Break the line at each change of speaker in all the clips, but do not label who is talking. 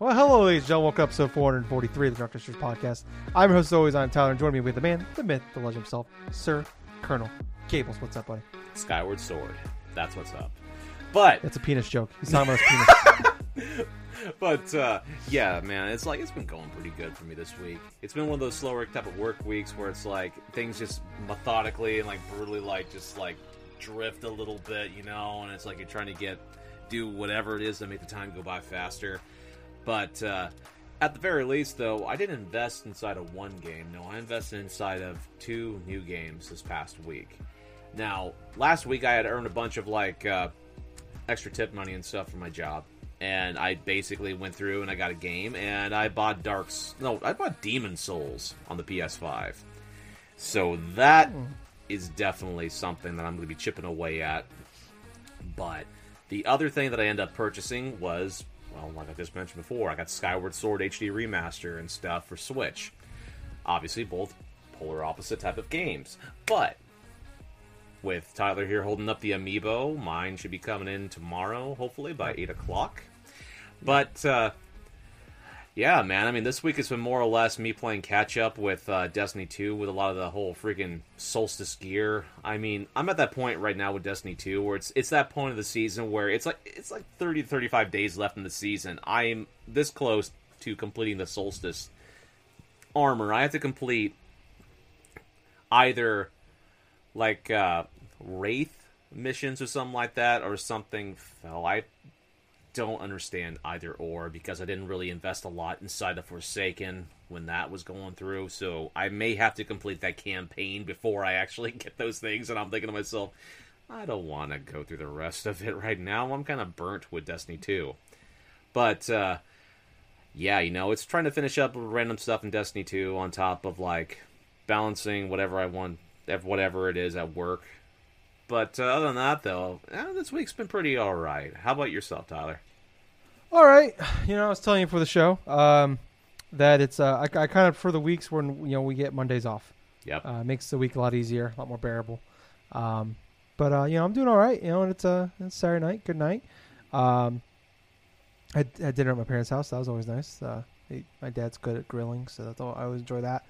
Well, hello, ladies and gentlemen. Welcome to episode 443 of the Dark Sisters podcast. I'm your host, as always. I'm Tyler, and joining me with the man, the myth, the legend himself, Sir Colonel Gables. What's up, buddy?
Skyward Sword. That's what's up. But
That's a penis joke. He's talking about his penis.
but uh, yeah, man, it's like it's been going pretty good for me this week. It's been one of those slower type of work weeks where it's like things just methodically and like brutally like just like drift a little bit, you know, and it's like you're trying to get do whatever it is to make the time go by faster. But uh, at the very least, though, I didn't invest inside of one game. No, I invested inside of two new games this past week. Now, last week I had earned a bunch of like uh, extra tip money and stuff for my job, and I basically went through and I got a game, and I bought Dark's no, I bought Demon's Souls on the PS5. So that hmm. is definitely something that I'm going to be chipping away at. But the other thing that I ended up purchasing was, well, like I just mentioned before, I got Skyward Sword HD Remaster and stuff for Switch. Obviously, both polar opposite type of games. But with Tyler here holding up the amiibo, mine should be coming in tomorrow, hopefully by eight o'clock. But uh, yeah, man, I mean, this week has been more or less me playing catch up with uh, Destiny 2 with a lot of the whole freaking solstice gear. I mean, I'm at that point right now with Destiny 2 where it's it's that point of the season where it's like it's like 30 to 35 days left in the season. I'm this close to completing the solstice armor. I have to complete either like uh, wraith missions or something like that, or something. Well, I don't understand either or because I didn't really invest a lot inside of Forsaken when that was going through. So I may have to complete that campaign before I actually get those things. And I'm thinking to myself, I don't want to go through the rest of it right now. I'm kind of burnt with Destiny 2. But uh, yeah, you know, it's trying to finish up random stuff in Destiny 2 on top of like balancing whatever I want, whatever it is at work. But uh, other than that, though, eh, this week's been pretty all right. How about yourself, Tyler?
All right. You know, I was telling you for the show um, that it's, uh, I, I kind of, for the weeks when, you know, we get Mondays off.
Yep.
Uh, makes the week a lot easier, a lot more bearable. Um, but uh, you know, I'm doing all right. You know, and it's uh, it's Saturday night. Good night. Um, I had, dinner at my parents' house. That was always nice. Uh, he, my dad's good at grilling, so that's all, I always enjoy that.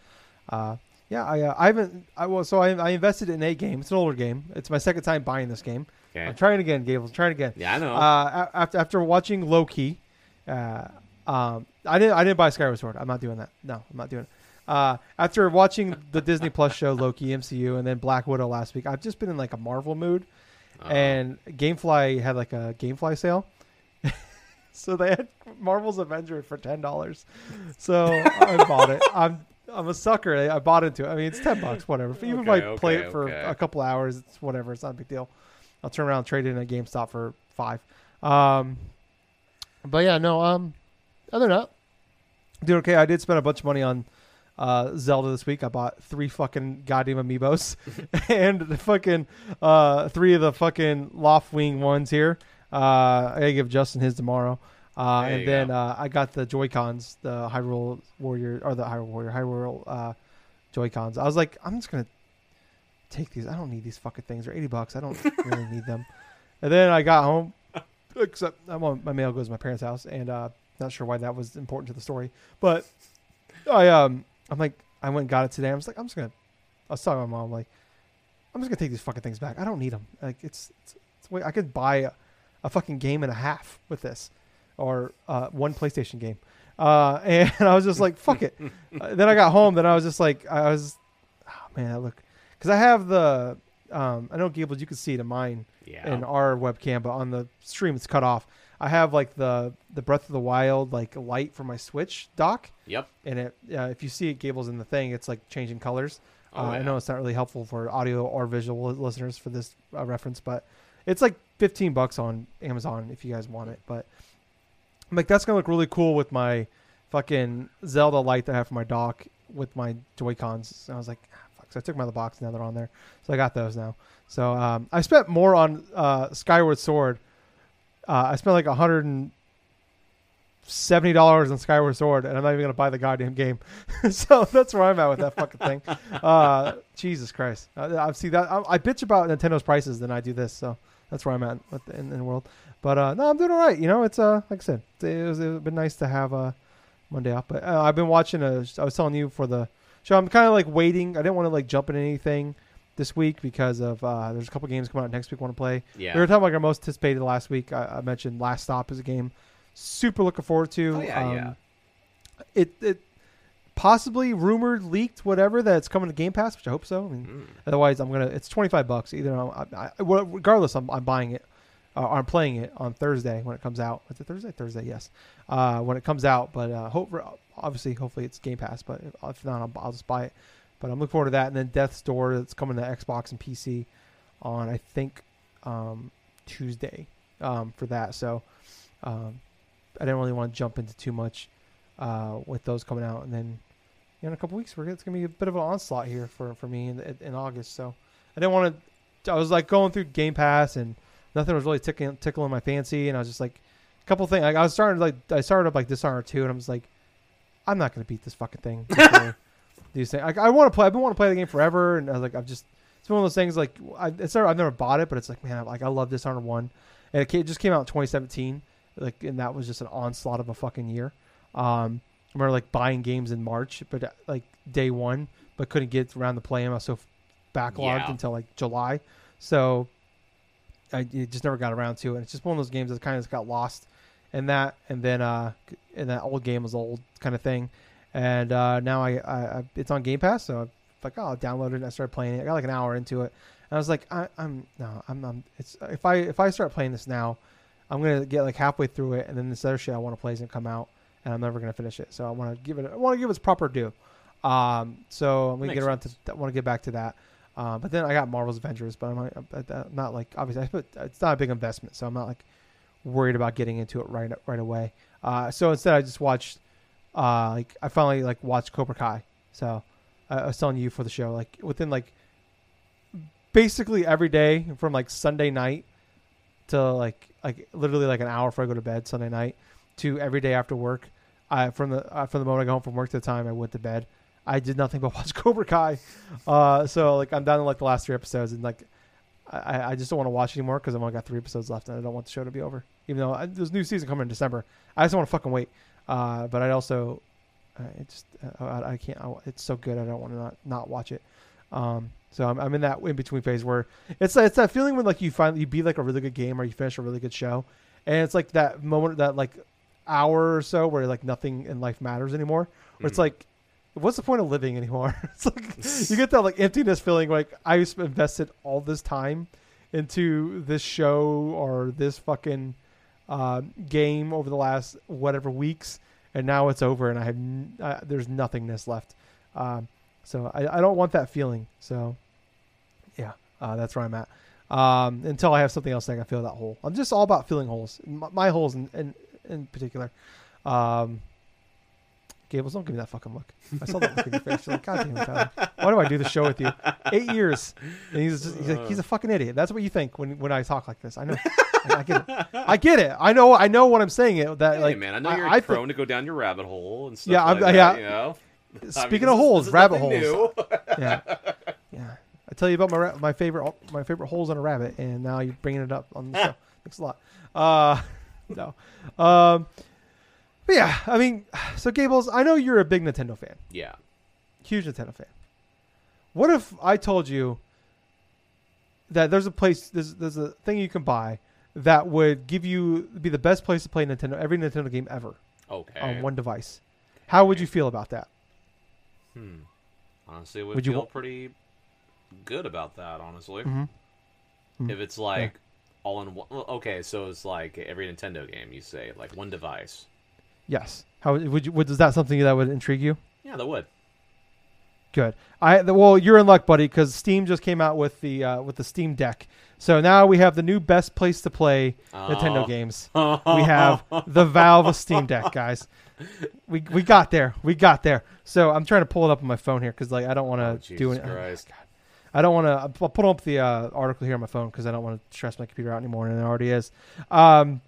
Uh, yeah, I uh, I haven't. I was so I, I invested in a game. It's an older game. It's my second time buying this game.
Okay.
I'm trying again, Gables. Trying again.
Yeah, I know.
Uh, after after watching Loki, uh, um, I didn't I didn't buy Skyward Sword. I'm not doing that. No, I'm not doing it. Uh, after watching the Disney Plus show Loki, MCU, and then Black Widow last week, I've just been in like a Marvel mood.
Uh,
And GameFly had like a GameFly sale, so they had Marvel's Avenger for ten dollars. So I bought it. I'm I'm a sucker. I I bought into it. I mean, it's ten bucks, whatever. Even if I
Okay,
play it for
okay.
a couple hours, it's whatever. It's not a big deal. I'll turn around and trade it in at GameStop for five. Um, but yeah, no. Um, other than that, doing okay. I did spend a bunch of money on uh, Zelda this week. I bought three fucking goddamn amiibos and the fucking uh, three of the fucking Loftwing ones here. Uh, I gotta give Justin his tomorrow. Uh, and then uh, I got the Joy Cons, the Hyrule Warrior or the Hyrule Warrior, Hyrule uh, Joy Cons. I was like, I'm just gonna take these. I don't need these fucking things. They're eighty bucks. I don't really need them. And then I got home, except I'm on, my mail goes to my parents' house, and uh, not sure why that was important to the story, but I um I'm like I went and got it today. I was like I'm just gonna. I was telling my mom like I'm just gonna take these fucking things back. I don't need them. Like it's it's, it's way I could buy a, a fucking game and a half with this, or uh, one PlayStation game. Uh, and I was just like fuck it. Uh, then I got home. Then I was just like I was, oh man, I look, because I have the um I know Gables you can see it in mine
yeah.
in our webcam, but on the stream it's cut off. I have like the the Breath of the Wild like light for my Switch dock,
Yep.
and it uh, if you see it Gables in the thing, it's like changing colors.
Oh,
uh, I know it's not really helpful for audio or visual listeners for this uh, reference, but it's like fifteen bucks on Amazon if you guys want it. But I'm like that's gonna look really cool with my fucking Zelda light that I have for my dock with my Joy Cons. And I was like, ah, fuck. So I took them out of the box. Now they're on there, so I got those now. So um, I spent more on uh, Skyward Sword. Uh, I spent like a hundred and seventy dollars on Skyward Sword, and I'm not even gonna buy the goddamn game. so that's where I'm at with that fucking thing. Uh, Jesus Christ, I, I see that I, I bitch about Nintendo's prices than I do this. So that's where I'm at with the, in, in the world. But uh, no, I'm doing all right. You know, it's uh, like I said, it was it's been nice to have uh, Monday off. But uh, I've been watching a. I was telling you for the show. I'm kind of like waiting. I didn't want to like jump in anything this week because of uh, there's a couple games coming out next week. I want to play.
Yeah.
We were talking about like our most anticipated last week. I, I mentioned Last Stop is a game super looking forward to.
Oh, yeah,
um,
yeah.
It it possibly rumored, leaked, whatever that's coming to Game Pass, which I hope so. I mean,
Mm.
otherwise I'm gonna. It's twenty five bucks either. I, I, regardless, I'm, I'm buying it. Uh, I'm playing it on Thursday when it comes out. Is it Thursday? Thursday, yes. Uh, when it comes out, but uh, hope obviously, hopefully it's Game Pass. But if, if not, I'll, I'll just buy it. But I'm looking forward to that. And then Death's Door that's coming to Xbox and PC on I think um, Tuesday um, for that. So um, I didn't really want to jump into too much uh, with those coming out. And then in a couple weeks, we're it's gonna be a bit of an onslaught here for, for me in, in August. So I didn't want to. I was like going through Game Pass and nothing was really tickling tickling my fancy. And I was just like a couple things. Like I was starting to like I started up like Dishonored two, and I was like, I'm not gonna beat this fucking thing. These things. Like, I want to play. I've been wanting to play the game forever, and I was like, I've just. It's one of those things like I, it's never, I've never bought it, but it's like man, I, like I love Dishonored one, and it, ca- it just came out in 2017, like and that was just an onslaught of a fucking year. Um, I remember like buying games in March, but uh, like day one, but couldn't get around to play them. I was so backlogged
Yeah.
until like July, so I just never got around to it. And It's just one of those games that kind of just got lost in that, and then uh, and that old game was old kind of thing, and uh, now I, I, it's on Game Pass, so I'm like, oh, I downloaded it and I started playing it. I got like an hour into it, and I was like, I, I'm no, I'm, I'm it's if I if I start playing this now, I'm gonna get like halfway through it, and then this other shit I want to play is gonna come out, and I'm never gonna finish it. So I want to give it I want to give it its proper due. Um, so I'm gonna
Makes
get around
sense.
to I want to get back to that. Uh, but then I got Marvel's Avengers, but I'm not, I'm- I'm not like obviously I put, it's not a big investment, so I'm not like worried about getting into it right right away. Uh, so instead, I just watched uh, like I finally like watched Cobra Kai. So I, I was telling you for the show, like within like basically every day from like Sunday night to like like literally like an hour before I go to bed Sunday night to every day after work. I from the uh, from the moment I go home from work to the time I went to bed, I did nothing but watch Cobra Kai. Uh, so like I'm down to like the last three episodes, and like I, I just don't want to watch anymore because I've only got three episodes left, and I don't want the show to be over. Even though I, there's a new season coming in December, I just don't want to fucking wait. Uh, but I also, uh, it just uh, I, I can't. I, it's so good, I don't want to not not watch it. Um, so I'm, I'm in that in between phase where it's it's that feeling when like you finally you beat like a really good game or you finish a really good show, and it's like that moment that like hour or so where like nothing in life matters anymore. Where it's
Mm.
like, what's the point of living anymore? it's like you get that like emptiness feeling. Like I invested all this time into this show or this fucking uh, game over the last whatever weeks, and now it's over, and I have n- uh, there's nothingness left. Um, so I, I don't want that feeling. So yeah, uh, that's where I'm at. Um, until I have something else that I can fill that hole. I'm just all about filling holes. My, my holes in, in in particular. Um, Gables, don't give me that fucking look. I saw that look in your face. You're like, God damn it, Tyler. Why do I do the show with you? Eight years. And he's, just, he's, like, he's a fucking idiot. That's what you think when, when I talk like this. I know. I, I get it. I get it. I know. I know what I'm saying. It that
Hey,
like
man, I know you're
I think-
prone to go down your rabbit hole and stuff.
Yeah,
like that,
yeah.
You know. I
Speaking
mean,
of holes, rabbit holes. yeah, yeah. I tell you about my ra- my favorite my favorite holes on a rabbit, and now you're bringing it up on the show. Thanks a lot. Uh, no, um, but yeah, I mean, so Gables, I know you're a big Nintendo fan,
yeah.
huge Nintendo fan. What if I told you that there's a place, there's there's a thing you can buy that would give you be the best place to play Nintendo every Nintendo game ever
Okay.
on one device? How would you feel about that?
Hmm. Honestly, it would,
Would you
feel
wa-
pretty good about that. Honestly,
Mhm. Mhm.
if it's like all in one. Well, okay, so it's like every Nintendo game. You say like one device.
Yes. How would you? Would, is that something that would intrigue you?
Yeah, that would.
Good. I well, you're in luck, buddy, because Steam just came out with the uh, with the Steam Deck. So now we have the new best place to play Nintendo
Oh.
games. We have the Valve Steam Deck, guys. We we got there. We got there. So I'm trying to pull it up on my phone here because like I don't want
Oh,
to do
Jesus
it.
Christ.
I don't want to. I'll put up the uh, article here on my phone because I don't want to stress my computer out anymore, and it already is. Um,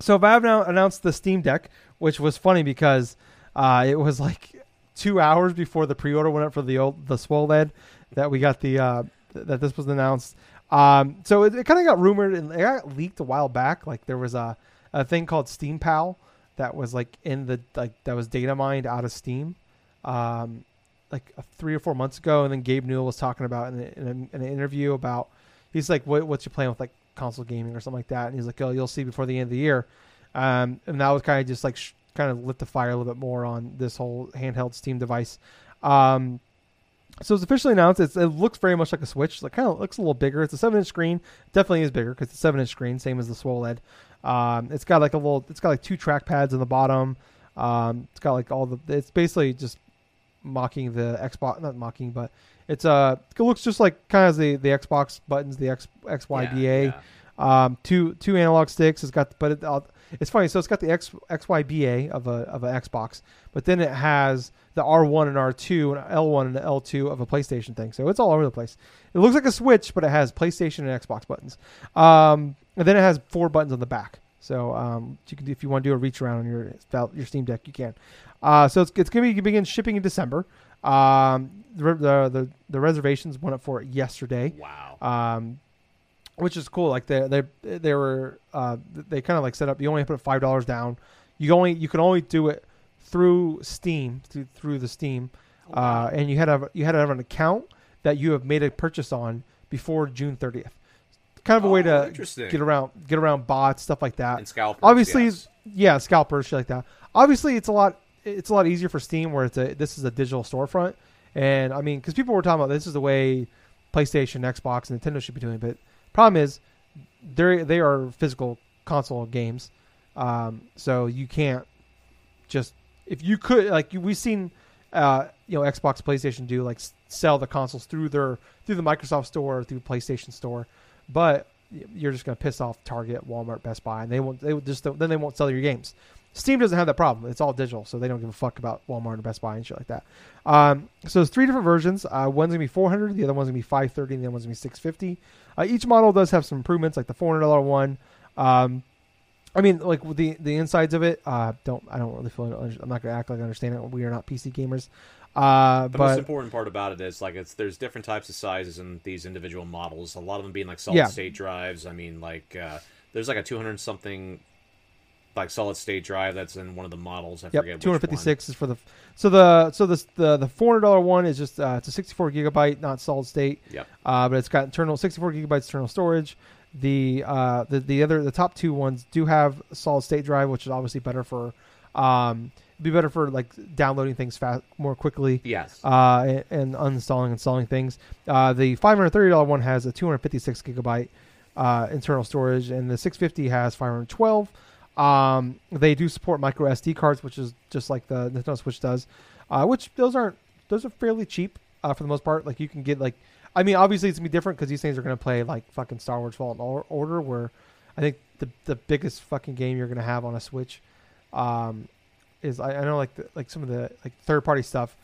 So Valve now announced the Steam Deck, which was funny because uh, it was like two hours before the pre-order went up for the old the swole led that we got the uh, th- that this was announced. Um, so it, it kind of got rumored and it got leaked a while back. Like there was a, a thing called Steam Pal that was like in the like that was data mined out of Steam, um, like three or four months ago. And then Gabe Newell was talking about in, in, in an interview about he's like, what, "What's your plan with like console gaming or something like that?" And he's like, "Oh, you'll see before the end of the year." Um, and that was kind of just like sh- kind of lit the fire a little bit more on this whole handheld Steam device. Um, so it's officially announced. It's, it looks very much like a Switch. It kind of looks a little bigger. It's a seven inch screen. Definitely is bigger because it's a seven inch screen, same as the Swole LED. Um, it's got like a little. It's got like two track pads on the bottom. Um, it's got like all the. It's basically just mocking the Xbox. Not mocking, but it's uh it looks just like kind of the the Xbox buttons, the X XYBA.
Yeah, yeah.
Um, two two analog sticks. It's got, but it, uh, it's funny. So it's got the X XYBA of a of an Xbox, but then it has the R1 and R2 and L1 and L2 of a PlayStation thing. So it's all over the place. It looks like a Switch, but it has PlayStation and Xbox buttons. Um, and then it has four buttons on the back. So um, you can, if you want to do a reach around on your your Steam Deck, you can. Uh, so it's, it's going to be begin shipping in December. Um, the, the the the reservations went up for it yesterday
Wow.
um, which is cool. Like they they they were uh, they kind of like set up. You only put five dollars down. You only you can only do it through Steam through, through the Steam, uh, and you had to have, you had to have an account that you have made a purchase on before June thirtieth. Kind of a way
Oh,
to get around get around bots stuff like that.
and scalpers.
Obviously,
yes.
yeah, scalpers shit like that. Obviously, it's a lot. It's a lot easier for Steam where it's a this is a digital storefront, and I mean because people were talking about this is the way PlayStation, Xbox, and Nintendo should be doing. But problem is, they they are physical console games, um, so you can't just if you could like we've seen uh, you know Xbox, PlayStation do like sell the consoles through their through the Microsoft Store or through PlayStation Store, but you're just going to piss off Target, Walmart, Best Buy, and they won't. They just then they won't sell your games. Steam doesn't have that problem. It's all digital, so they don't give a fuck about Walmart and Best Buy and shit like that. Um, so there's three different versions. Uh, one's gonna be 400, the other one's gonna be 530, and the other one's gonna be 650. Uh, each model does have some improvements, like the $400 one. Um, I mean, like the the insides of it, uh, don't I don't really feel. I'm not gonna act like I understand it. We are not PC gamers. Uh,
The most
but
important part about it is like it's there's different types of sizes in these individual models. A lot of them being like solid
Yeah.
state drives. I mean, like uh, there's like a 200 something like solid state drive that's in one of the models. I
Yep,
forget.
two hundred fifty six is for the so the so the the the four hundred dollar one is just uh, it's a sixty four gigabyte, not solid state.
Yep.
Uh, but it's got internal sixty four gigabytes internal storage. The uh the the other the top two ones do have solid state drive, which is obviously better for um be better for like downloading things fast more quickly.
Yes.
Uh, and, and uninstalling and installing things. Uh, the five hundred thirty dollar one has a two hundred fifty six gigabyte uh, internal storage, and the six fifty has five hundred twelve. Um, they do support micro SD cards, which is just like the Nintendo Switch does. Uh, which those aren't those are fairly cheap uh, for the most part. Like you can get like, I mean, obviously it's gonna be different because these things are gonna play like fucking Star Wars Fallen Or- Order, where I think the the biggest fucking game you're gonna have on a Switch, um, is I, I know like the, like some of the like third party stuff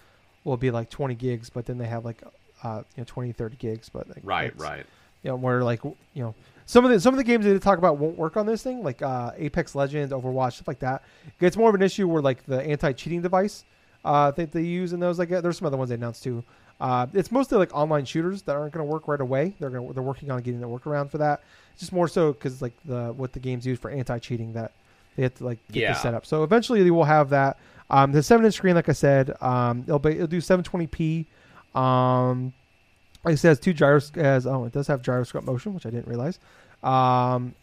will be like 20 gigs, but then they have like uh you know 20 30 gigs, but like,
right. Right.
you know where like you know some of the some of the games they talk about won't work on this thing like uh, Apex Legends, Overwatch, stuff like that. It's more of an issue where like the anti-cheating device uh, that they use in those. Like there's some other ones they announced too. Uh, it's mostly like online shooters that aren't going to work right away. They're going to they're working on getting a workaround for that. It's just more so because like the what the games use for anti-cheating that they have to like get
Yeah.
this set up. So eventually they will have that. Um, the seven inch screen, like I said, um, it'll be it'll do 720p. Um, it has two gyros as oh, it does have gyroscope motion, which I didn't realize. Um,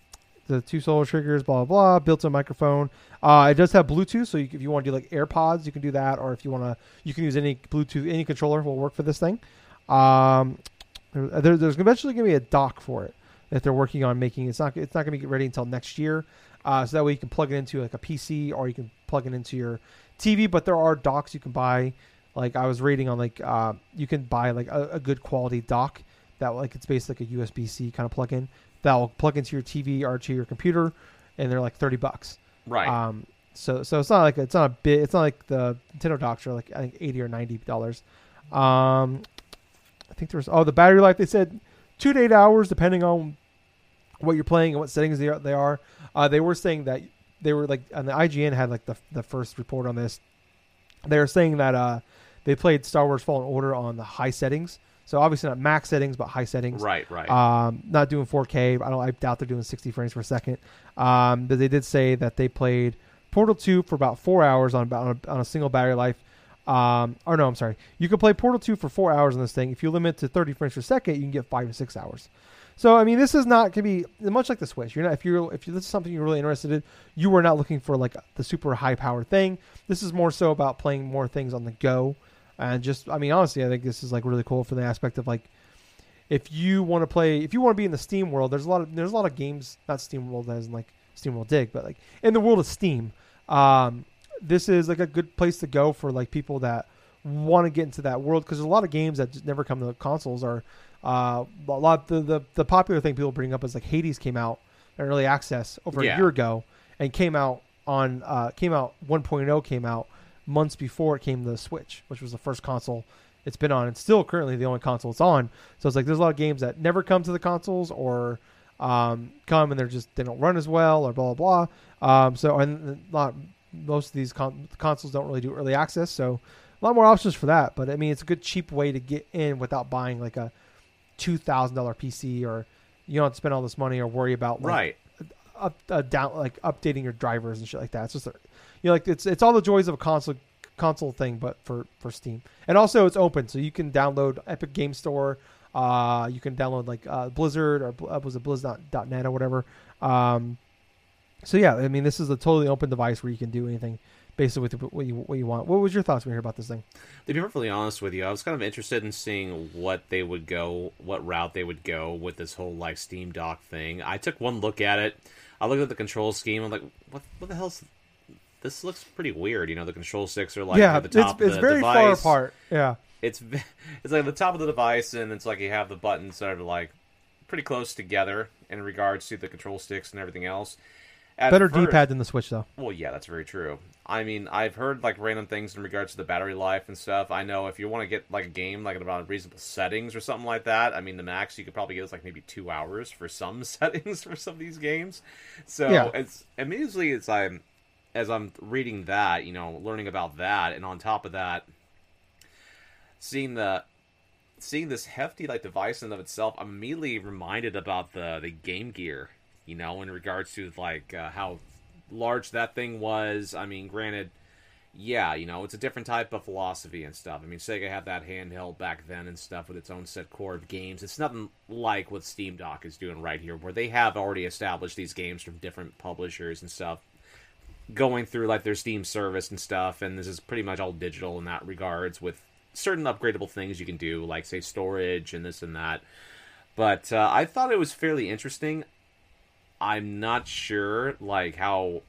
the two solar triggers, blah blah blah, built-in microphone. Uh, it does have Bluetooth, so you, if you want to do like AirPods, you can do that, or if you want to, you can use any Bluetooth, any controller will work for this thing. Um, there, there's eventually going to be a dock for it that they're working on making. It's not it's not going to be ready until next year, uh, so that way you can plug it into like a PC or you can plug it into your TV. But there are docks you can buy. Like I was reading on like uh, you can buy like a, a good quality dock that like it's basically like a USB C kind of plug-in that will plug into your TV or to your computer, and they're like thirty bucks.
Right.
Um, so so it's not like it's not a bit. It's not like the Nintendo docks are like I think eighty or ninety dollars. Um, I think there's oh the battery life they said two to eight hours depending on what you're playing and what settings they are. They are. Uh, they were saying that they were like and the IGN had like the the first report on this. They were saying that uh, they played Star Wars Fallen Order on the high settings. So obviously not max settings, but high settings.
Right, right.
Um, not doing 4K. I don't. I doubt they're doing 60 frames per second. Um, but they did say that they played Portal 2 for about four hours on about on a, on a single battery life. Um, or no, I'm sorry. You can play Portal 2 for four hours on this thing. If you limit to 30 frames per second, you can get five to six hours. So I mean, this is not going to be much like the Switch. You're not if you're if this is something you're really interested in, you are not looking for like the super high powered thing. This is more so about playing more things on the go, and just I mean, honestly, I think this is like really cool for the aspect of like if you want to play, if you want to be in the Steam world, there's a lot of there's a lot of games, not Steam world as in like SteamWorld Dig, but like in the world of Steam. Um, this is like a good place to go for like people that want to get into that world because there's a lot of games that just never come to consoles are uh, a lot the, the the popular thing people bring up is like Hades came out in early access over
Yeah.
a year ago and came out on uh, came out 1.0 came out months before it came to the Switch, which was the first console it's been on. It's still currently the only console it's on. So it's like there's a lot of games that never come to the consoles or um, come and they're just they don't run as well or blah blah blah. Um, so and not most of these con- consoles don't really do early access, so a lot more options for that. But I mean, it's a good cheap way to get in without buying like a two thousand dollar PC or you don't have to spend all this money or worry about like,
right.
up uh, down like updating your drivers and shit like that. It's just you know like it's it's all the joys of a console console thing, but for for Steam. And also it's open, so you can download Epic Game Store. Uh, you can download like uh, Blizzard or uh, was it Blizz.net or whatever. Um, so yeah, I mean this is a totally open device where you can do anything basically with what you what you want. What was your thoughts when you heard about this thing?
To be perfectly honest with you, I was kind of interested in seeing what they would go, what route they would go with this whole like Steam Dock thing. I took one look at it. I looked at the control scheme. I'm like, what? What the hell's this? Looks pretty weird. You know, the control sticks are like
yeah,
at the top
it's it's
of the
very
device.
far apart. Yeah,
It's it's like the top of the device, and it's like you have the buttons that are like pretty close together in regards to the control sticks and everything else. At
better D-pad than the Switch though.
well, yeah, that's very true. I mean, I've heard like random things in regards to the battery life and stuff. I know if you want to get like a game like at about reasonable settings or something like that, I mean, the max you could probably get is like maybe two hours for some settings for some of these games. So
Yeah.
it's immediately as I'm um, as I'm reading that, you know, learning about that, and on top of that, seeing the seeing this hefty like device in of itself, I'm immediately reminded about the the Game Gear. You know, in regards to like uh, how large that thing was. I mean, granted, yeah, you know, it's a different type of philosophy and stuff. I mean, Sega had that handheld back then and stuff with its own set core of games. It's nothing like what Steam Dock is doing right here, where they have already established these games from different publishers and stuff, going through like their Steam service and stuff. And this is pretty much all digital in that regards, with certain upgradable things you can do, like say storage and this and that. But uh, I thought it was fairly interesting. I'm not sure like how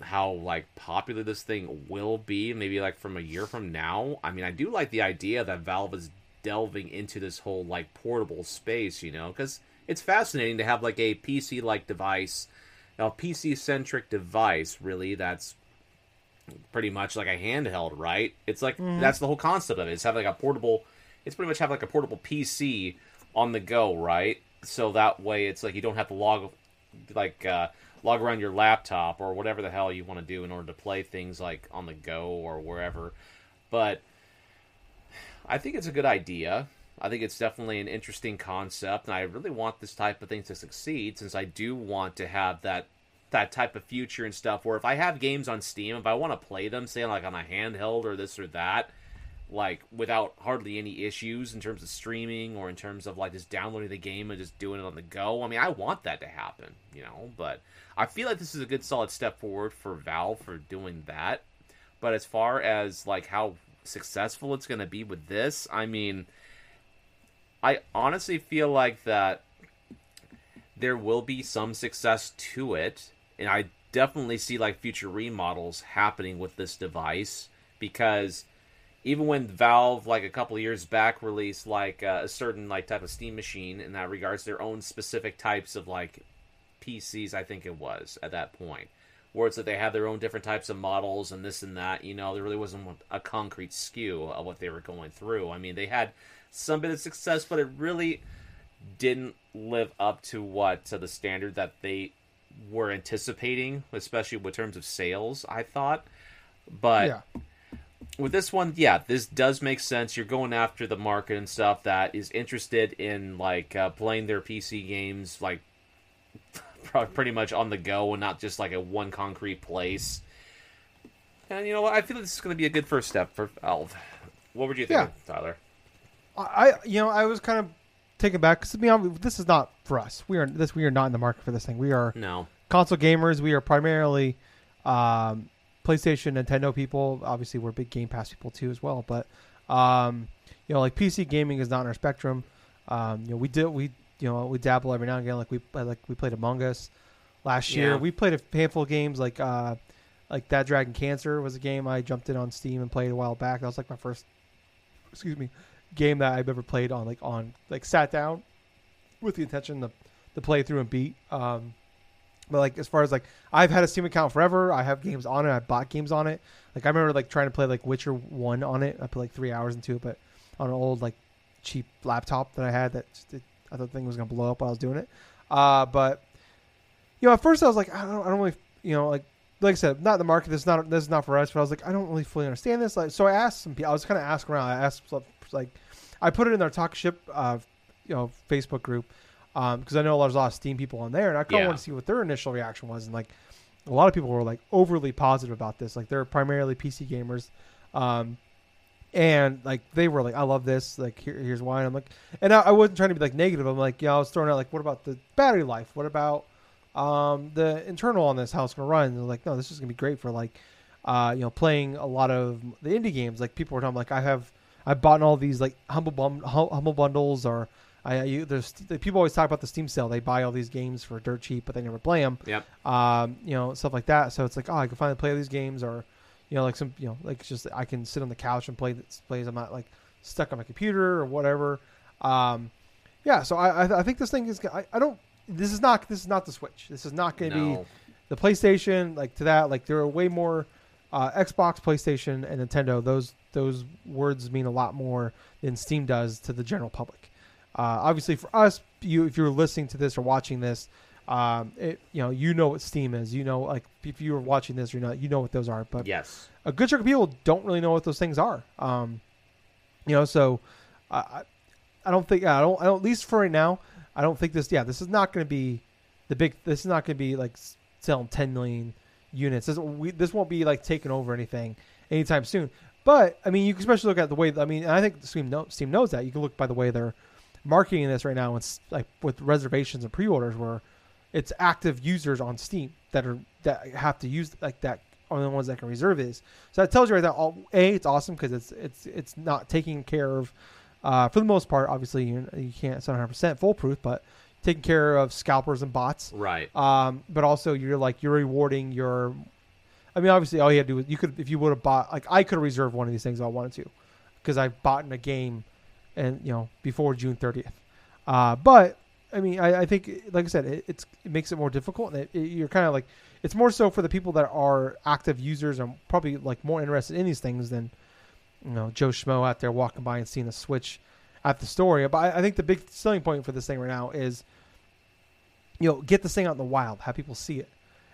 how like popular this thing will be maybe like from a year from now. I mean, I do like the idea that Valve is delving into this whole like portable space, you know, cuz it's fascinating to have like a PC like device, a PC centric device really that's pretty much like a handheld, right? It's like that's the whole concept of it. It's having like a portable it's pretty much have like a portable PC on the go, right? So that way it's like you don't have to log like uh, log around your laptop or whatever the hell you want to do in order to play things like on the go or wherever. But I think it's a good idea. I think it's definitely an interesting concept, and I really want this type of thing to succeed since I do want to have that that type of future and stuff. Where if I have games on Steam, if I want to play them, say like on a handheld or this or that, like without hardly any issues in terms of streaming or in terms of like just downloading the game and just doing it on the go. I mean, I want that to happen, you know, but I feel like this is a good solid step forward for Valve for doing that. But as far as like how successful it's going to be with this, I mean, I honestly feel like that there will be some success to it, and I definitely see like future remodels happening with this device because even when Valve like a couple years back released like uh, a certain like type of Steam machine in that regards their own specific types of like PCs I think it was at that point where it's that they had their own different types of models and this and that you know there really wasn't a concrete SKU of what they were going through. I mean they had some bit of success but it really didn't live up to what to the standard that they were anticipating, especially with terms of sales. I thought, but
yeah.
with this one, yeah, this does make sense. You're going after the market and stuff that is interested in like uh, playing their PC games, like pretty much on the go and not just like a one concrete place. And you know what? I feel like this is going to be a good first step for Valve. What would you think,
Yeah.
Tyler?
I you know I was kind of taken back because to be honest, this is not for us. We are this we are not in the market for this thing. We are
No.
console gamers. We are primarily um, PlayStation, Nintendo people. Obviously, we're big Game Pass people too as well. But um, you know, like PC gaming is not in our spectrum. Um, you know, we do we you know we dabble every now and again. Like we like we played Among Us last year.
Yeah.
We played a handful of games like uh, like that Dragon Cancer was a game I jumped in on Steam and played a while back. That was like my first excuse me game that I've ever played on like on like sat down with the intention to to play through and beat. Um, but like as far as like I've had a Steam account forever. I have games on it. I bought games on it. Like I remember like trying to play like Witcher one on it. I put like three hours into it, but on an old like cheap laptop that I had that it, I thought the thing was gonna blow up while I was doing it. Uh, but you know, at first I was like, I don't, I don't really, you know, like like I said, not the market. This is not this is not for us. But I was like, I don't really fully understand this. Like, so I asked some people. I was kind of asking around. I asked like, I put it in our talk ship, uh, you know, Facebook group because I know there's a lot of Steam people on there, and I kind of
Yeah.
want to see what their initial reaction was. And like, a lot of people were like overly positive about this. Like, they're primarily PC gamers, um, and like they were like, I love this. Like, here, here's why. And I'm like, and I, I wasn't trying to be like negative. I'm like, yeah, I was throwing out like, what about the battery life? What about um, the internal on this? How it's gonna run? And they're like, no, this is gonna be great for like, uh, you know, playing a lot of the indie games. Like people were talking like, I have, I bought all these like humble bum, humble bundles or. I, you, there's the people always talk about the Steam sale. They buy all these games for dirt cheap, but they never play them.
Yep.
Um, you know, stuff like that. So it's like, oh, I can finally play these games, or you know, like some, you know, like just I can sit on the couch and play this plays. I'm not like stuck on my computer or whatever. Um, yeah. So I, I, I think this thing is. I, I don't. This is not. This is not the Switch. This is not going to be the PlayStation. Like to that. Like there are way more uh, Xbox, PlayStation, and Nintendo. Those those words mean a lot more than Steam does to the general public. Uh, obviously, for us, you if you're listening to this or watching this, um, it, you know you know what Steam is. You know, like if you were watching this or not, you know what those are. But
Yes.
a good chunk of people don't really know what those things are. Um, you know, so I, I- I don't think I don't, I don't at least for right now. I don't think this. Yeah, this is not going to be the big. This is not going to be like selling 10 million units. This, we, this won't be like taking over anything anytime soon. But I mean, you can especially look at the way. I mean, I think Steam knows, Steam knows that. You can look by the way they're marketing this right now. It's like with reservations and pre-orders, where it's active users on Steam that are that have to use like that are the ones that can reserve these. So that tells you right. All, a, it's awesome because it's it's it's not taking care of, uh, for the most part. Obviously, you, you can't it's not 100 percent foolproof, but taking care of scalpers and bots.
Right.
Um, but also you're like you're rewarding your. I mean, obviously, all you had to do was you could if you would have bought like I could have reserved one of these things if I wanted to, because I bought in a game, and you know before June 30th. Uh, but I mean, I, I think like I said, it, it's it makes it more difficult, and it, it- you're kind of like it's more so for the people that are active users and probably like more interested in these things than you know Joe Schmo out there walking by and seeing a Switch at the story. But I, think the big selling point for this thing right now is you know get this thing out in the wild, have people see it,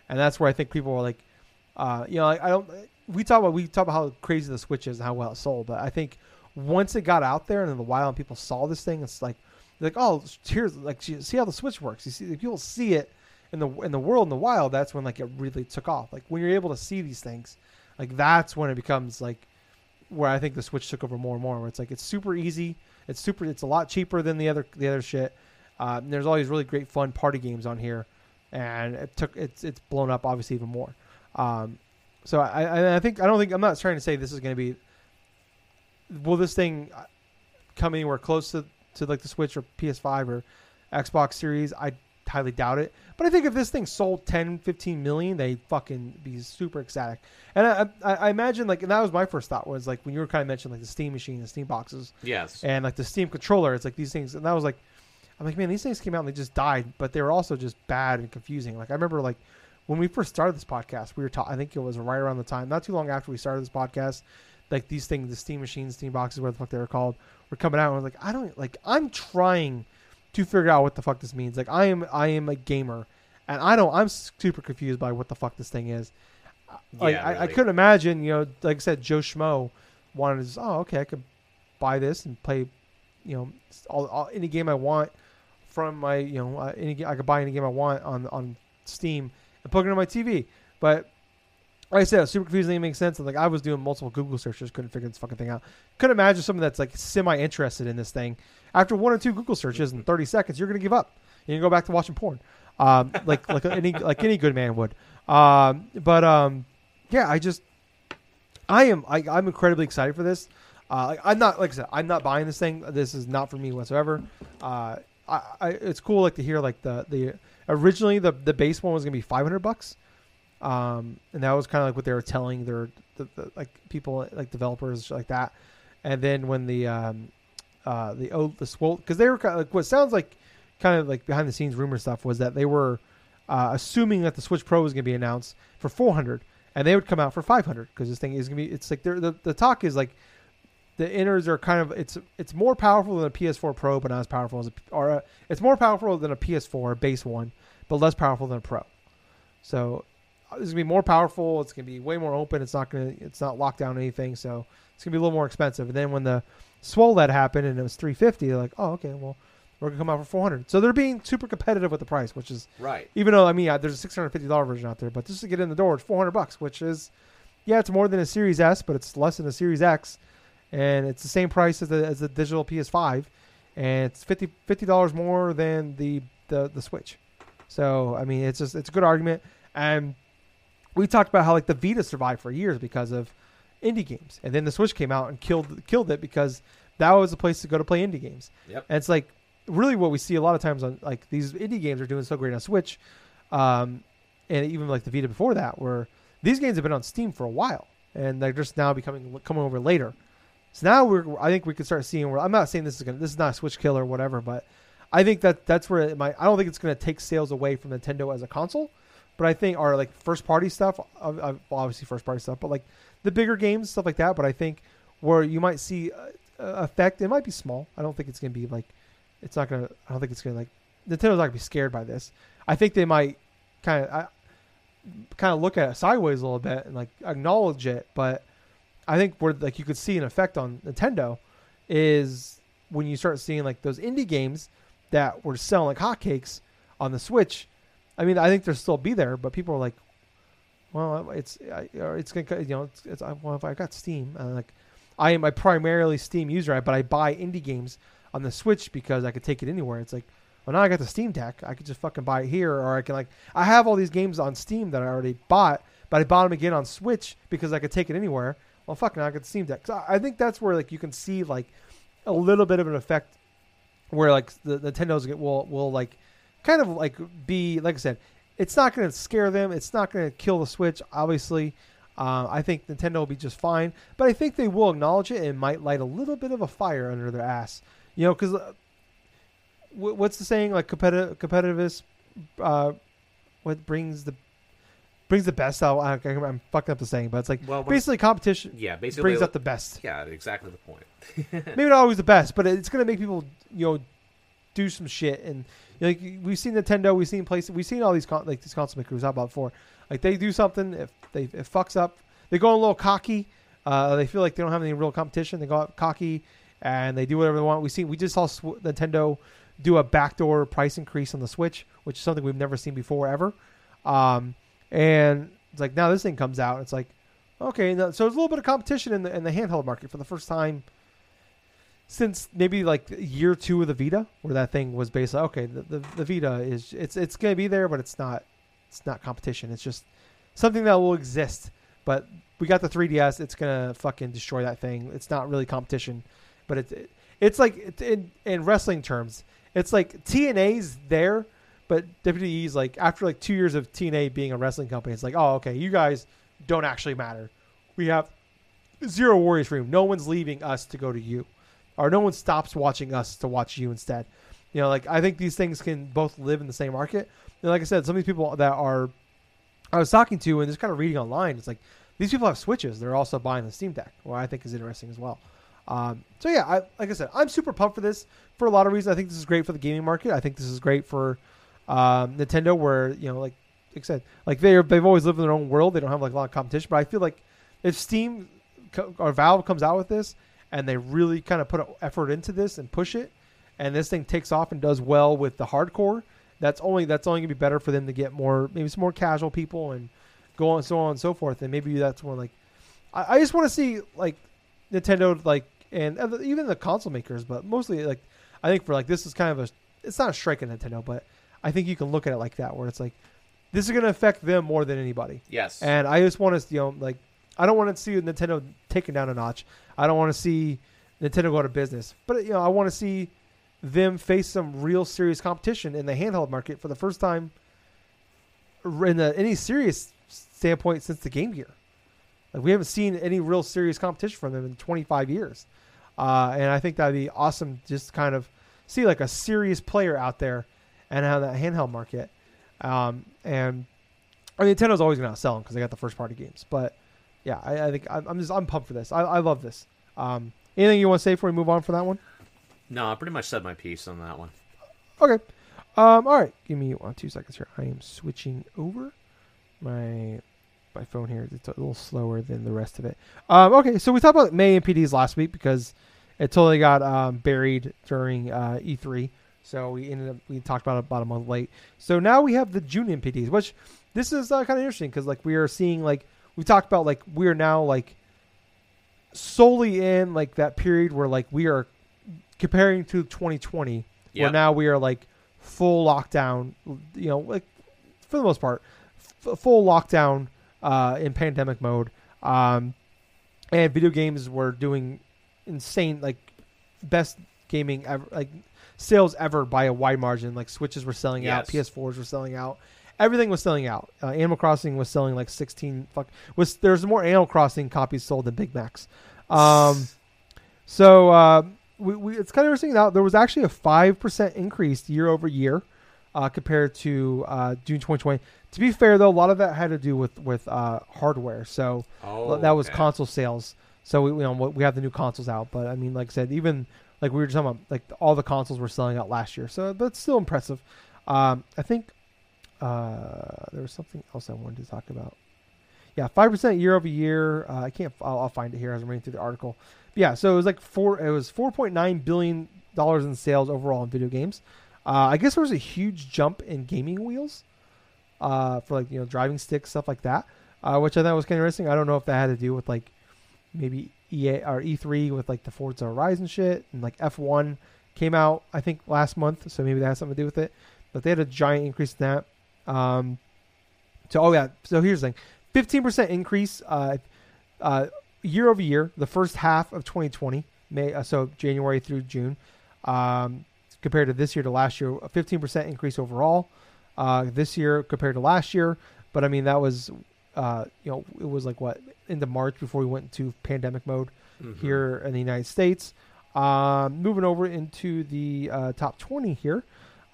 and that's where I think people are like, uh, you know, I don't. We talk about we talk about how crazy the Switch is and how well it sold, but I think once it got out there and in the wild and people saw this thing, it's like like oh here's like see how the Switch works. You see if people see it in the in the world in the wild, that's when like it really took off. Like when you're able to see these things, like that's when it becomes like where I think the Switch took over more and more. Where it's like it's super easy, it's super, it's a lot cheaper than the other the other shit. Uh, there's all these really great fun party games on here, and it took it's it's blown up obviously even more. Um, so I, I I think I don't think I'm not trying to say this is going to be. Will this thing come anywhere close to, to like the Switch or PS5 or Xbox Series? I highly doubt it. But I think if this thing sold 10, 15 million, they'd fucking be super ecstatic. And I, I, I imagine like, and that was my first thought was like when you were kind of mentioning like the Steam machine, the Steam boxes,
Yes.
and like the Steam controller. It's like these things, and that was like, I'm like, man, these things came out and they just died, but they were also just bad and confusing. Like I remember like when we first started this podcast, we were talking. I think it was right around the time, not too long after we started this podcast. Like these things, the Steam machines, Steam boxes, what the fuck they were called, were coming out. And I was like, I don't like. I'm trying to figure out what the fuck this means. Like I am, I am a gamer, and I don't. I'm super confused by what the fuck this thing is. Like
Yeah,
I, I couldn't imagine, you know, like I said, Joe Schmo wanted to. Oh, okay, I could buy this and play, you know, all, all, any game I want from my, you know, uh, any I could buy any game I want on on Steam and plug it on my TV. But like I said, it super confusing. It makes sense. And like I was doing multiple Google searches, couldn't figure this fucking thing out. Couldn't imagine someone that's like semi interested in this thing. After one or two Google searches in 30 seconds, you're gonna give up. You can go back to watching porn, um, like like any like any good man would. Um, but um, yeah, I just I am I, I'm incredibly excited for this. Uh, I'm not like I said, I'm not buying this thing. This is not for me whatsoever. Uh, I, I it's cool like to hear like the the originally the the base one was gonna be 500 bucks, um, and that was kind of like what they were telling their the, the, like people like developers like that. And then when the um, uh, the oh the swole because they were kind of like what sounds like kind of like behind the scenes rumor stuff was that they were uh, assuming that the Switch Pro was going to be announced for 400 and they would come out for 500 because this thing is going to be it's like the the talk is like the inners are kind of it's it's more powerful than a PS4 Pro but not as powerful as a or a, it's more powerful than a PS4 base one but less powerful than a Pro. So uh, it's gonna be more powerful. It's gonna be way more open. It's not gonna it's not locked down anything. So it's gonna be a little more expensive. And then when the Swole that happened and it was 350, they're like, oh okay, well we're gonna come out for 400. So they're being super competitive with the price, which is
Right.
even though I mean there's a six hundred fifty dollar version out there, but just to get in the door, it's four hundred bucks, which is yeah, it's more than a Series S, but it's less than a Series X, and it's the same price as the as the digital PS5, and it's 50 dollars more than the, the the Switch. So I mean, it's just it's a good argument, and we talked about how like the Vita survived for years because of indie games, and then the Switch came out and killed killed it because that was the place to go to play indie games.
Yep.
And it's like really what we see a lot of times on like these indie games are doing so great on Switch, um, and even like the Vita before that, where these games have been on Steam for a while and they're just now becoming coming over later. So now we're I think we could start seeing where I'm not saying this is gonna this is not a Switch killer or whatever, but I think that that's where it might. I don't think it's gonna take sales away from Nintendo as a console, but I think our like first party stuff, ob- ob- obviously first party stuff, but like the bigger games stuff like that. But I think where you might see effect, it might be small. I don't think it's gonna be like it's not gonna. I don't think it's gonna like Nintendo's not gonna be scared by this. I think they might kind of kind of look at it sideways a little bit and like acknowledge it, but I think where like you could see an effect on Nintendo is when you start seeing like those indie games that were selling like hotcakes on the Switch. I mean, I think they'll still be there, but people are like, well, uh, it's I- it's gonna you know it's, it's I- well if I got Steam and like I am a primarily Steam user, but I buy indie games on the Switch because I could take it anywhere. It's like, well, now I got the Steam Deck. I could just fucking buy it here, or I can like, I have all these games on Steam that I already bought, but I bought them again on Switch because I could take it anywhere. Well, fuck, now I got the Steam Deck. So I think that's where like you can see like a little bit of an effect where like the Nintendo's will will like kind of like be like I said, it's not going to scare them. It's not going to kill the Switch. Obviously, uh, I think Nintendo will be just fine. But I think they will acknowledge it and might light a little bit of a fire under their ass. You know, because uh, wh- what's the saying? Like competitive competitiveness, uh, what brings the brings the best out. I, I'm fucking up the saying, but it's like
Well,
basically competition
yeah, basically,
brings out the best.
yeah, exactly the point.
Maybe not always the best, but it's gonna make people you know do some shit. And like we've seen Nintendo, we've seen places, we've seen all these con- like these console makers out about before. Like they do something, if they it fucks up, they go a little cocky. Uh, they feel like they don't have any real competition. They go out cocky and they do whatever they want. We see we just saw Sw- Nintendo do a backdoor price increase on the Switch, which is something we've never seen before ever. Um, and it's like now this thing comes out, it's like okay, so there's a little bit of competition in the in the handheld market for the first time since maybe like year two of the Vita, where that thing was basically okay. The, the, the Vita is it's it's gonna be there, but it's not it's not competition. It's just something that will exist. But we got the 3DS. It's gonna fucking destroy that thing. It's not really competition, but it's it, it's like it, in in wrestling terms, it's like TNA's there, but WWE's like after like two years of TNA being a wrestling company, it's like oh okay, you guys don't actually matter. We have zero for you. No one's leaving us to go to you or no one stops watching us to watch you instead. You know, like I think these things can both live in the same market. And like I said, some of these people that are I was talking to and just kind of reading online, it's like these people have switches. They're also buying the Steam Deck, which I think is interesting as well. Um, so yeah, I, like I said, I'm super pumped for this for a lot of reasons. I think this is great for the gaming market. I think this is great for Um, Nintendo, where you know, like, like I said, like they are, they've always lived in their own world. They don't have like a lot of competition. But I feel like if Steam co- or Valve comes out with this and they really kind of put effort into this and push it, and this thing takes off and does well with the hardcore, that's only that's only gonna be better for them to get more maybe some more casual people and go on so on and so forth. And maybe that's one like I, I just want to see like Nintendo like and even the console makers, but mostly like I think for like this is kind of a it's not a strike at Nintendo, but I think you can look at it like that where it's like this is gonna affect them more than anybody.
Yes.
And I just want to, you know, like I don't want to see Nintendo taken down a notch. I don't want to see Nintendo go out of business. But you know, I want to see them face some real serious competition in the handheld market for the first time in the, any serious standpoint since the Game Gear. Like we haven't seen any real serious competition from them in 25 years. Uh, and I think that'd be awesome just kind of see like a serious player out there and have that handheld market. Um, and I mean, Nintendo's always going to outsell them because they got the first party games. But yeah, I, I think I'm, I'm just I'm pumped for this. I, I love this. Um, anything you want to say before we move on for that one?
no, I pretty much said my piece on that one.
Okay. Um, all right. Give me one, two seconds here. I am switching over my my phone here. It's a little slower than the rest of it. Um, okay, so we talked about May NPDs last week because it totally got um, buried during uh, E3. So we ended up we talked about it about a month late. So now we have the June NPDs, which this is uh, kind of interesting because like we are seeing like we talked about like we are now like solely in like that period where like we are comparing to 2020 where now we are like full lockdown you know like for the most part f- full lockdown uh, in pandemic mode um, and video games were doing insane like best gaming ever like sales ever by a wide margin. Like switches were selling out ps4s were selling out everything was selling out uh, animal crossing was selling like 16 fuck was there's more animal crossing copies sold than big macs um, so uh, we, we, it's kind of interesting now. There was actually a five percent increase year over year uh, compared to uh, June 2020. To be fair, though, a lot of that had to do with with uh, hardware. So
Oh,
that was
okay.
console sales. So we you know we have the new consoles out, but I mean, like I said, even like we were talking about, like all the consoles were selling out last year. So but it's still impressive. Um, I think uh, there was something else I wanted to talk about. Yeah, five percent year over year. Uh, I can't. I'll, I'll find it here as I'm reading through the article. yeah, so it was like four. It was four point nine billion dollars in sales overall in video games. Uh, I guess there was a huge jump in gaming wheels, uh, for like you know driving sticks stuff like that, uh, which I thought was kind of interesting. I don't know if that had to do with like maybe EA or E3 with like the Forza Horizon shit and like F1 came out I think last month, so maybe that has something to do with it. But they had a giant increase in that. Um, so oh yeah, so here's the thing: fifteen percent increase uh, uh, year over year. The first half of 2020, May uh, so January through June, um, compared to this year to last year, a fifteen percent increase overall. Uh, this year compared to last year, but I mean that was uh, you know it was like what into March before we went into pandemic mode
Mhm.
here in the United States. Um, moving over into the uh, top 20 here,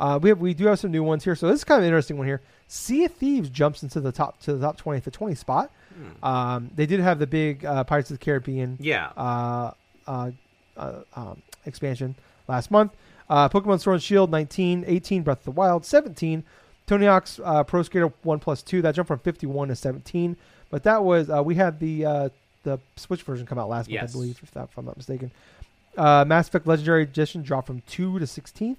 uh, we have we do have some new ones here. So this is kind of an interesting one here. Sea of Thieves jumps into the top to the top 20 at the 20 spot.
Hmm.
Um, they did have the big uh, Pirates of the Caribbean
Yeah.
uh, uh, uh, um, expansion last month. Uh, Pokemon Sword and Shield 19, 18 Breath of the Wild 17, Tony Hawk's uh, Pro Skater 1 plus 2 that jumped from 51 to 17. But that was uh, we had the uh, the Switch version come out last month, I believe, if, that, if I'm not mistaken. Uh, Mass Effect Legendary Edition dropped from 2 to 16th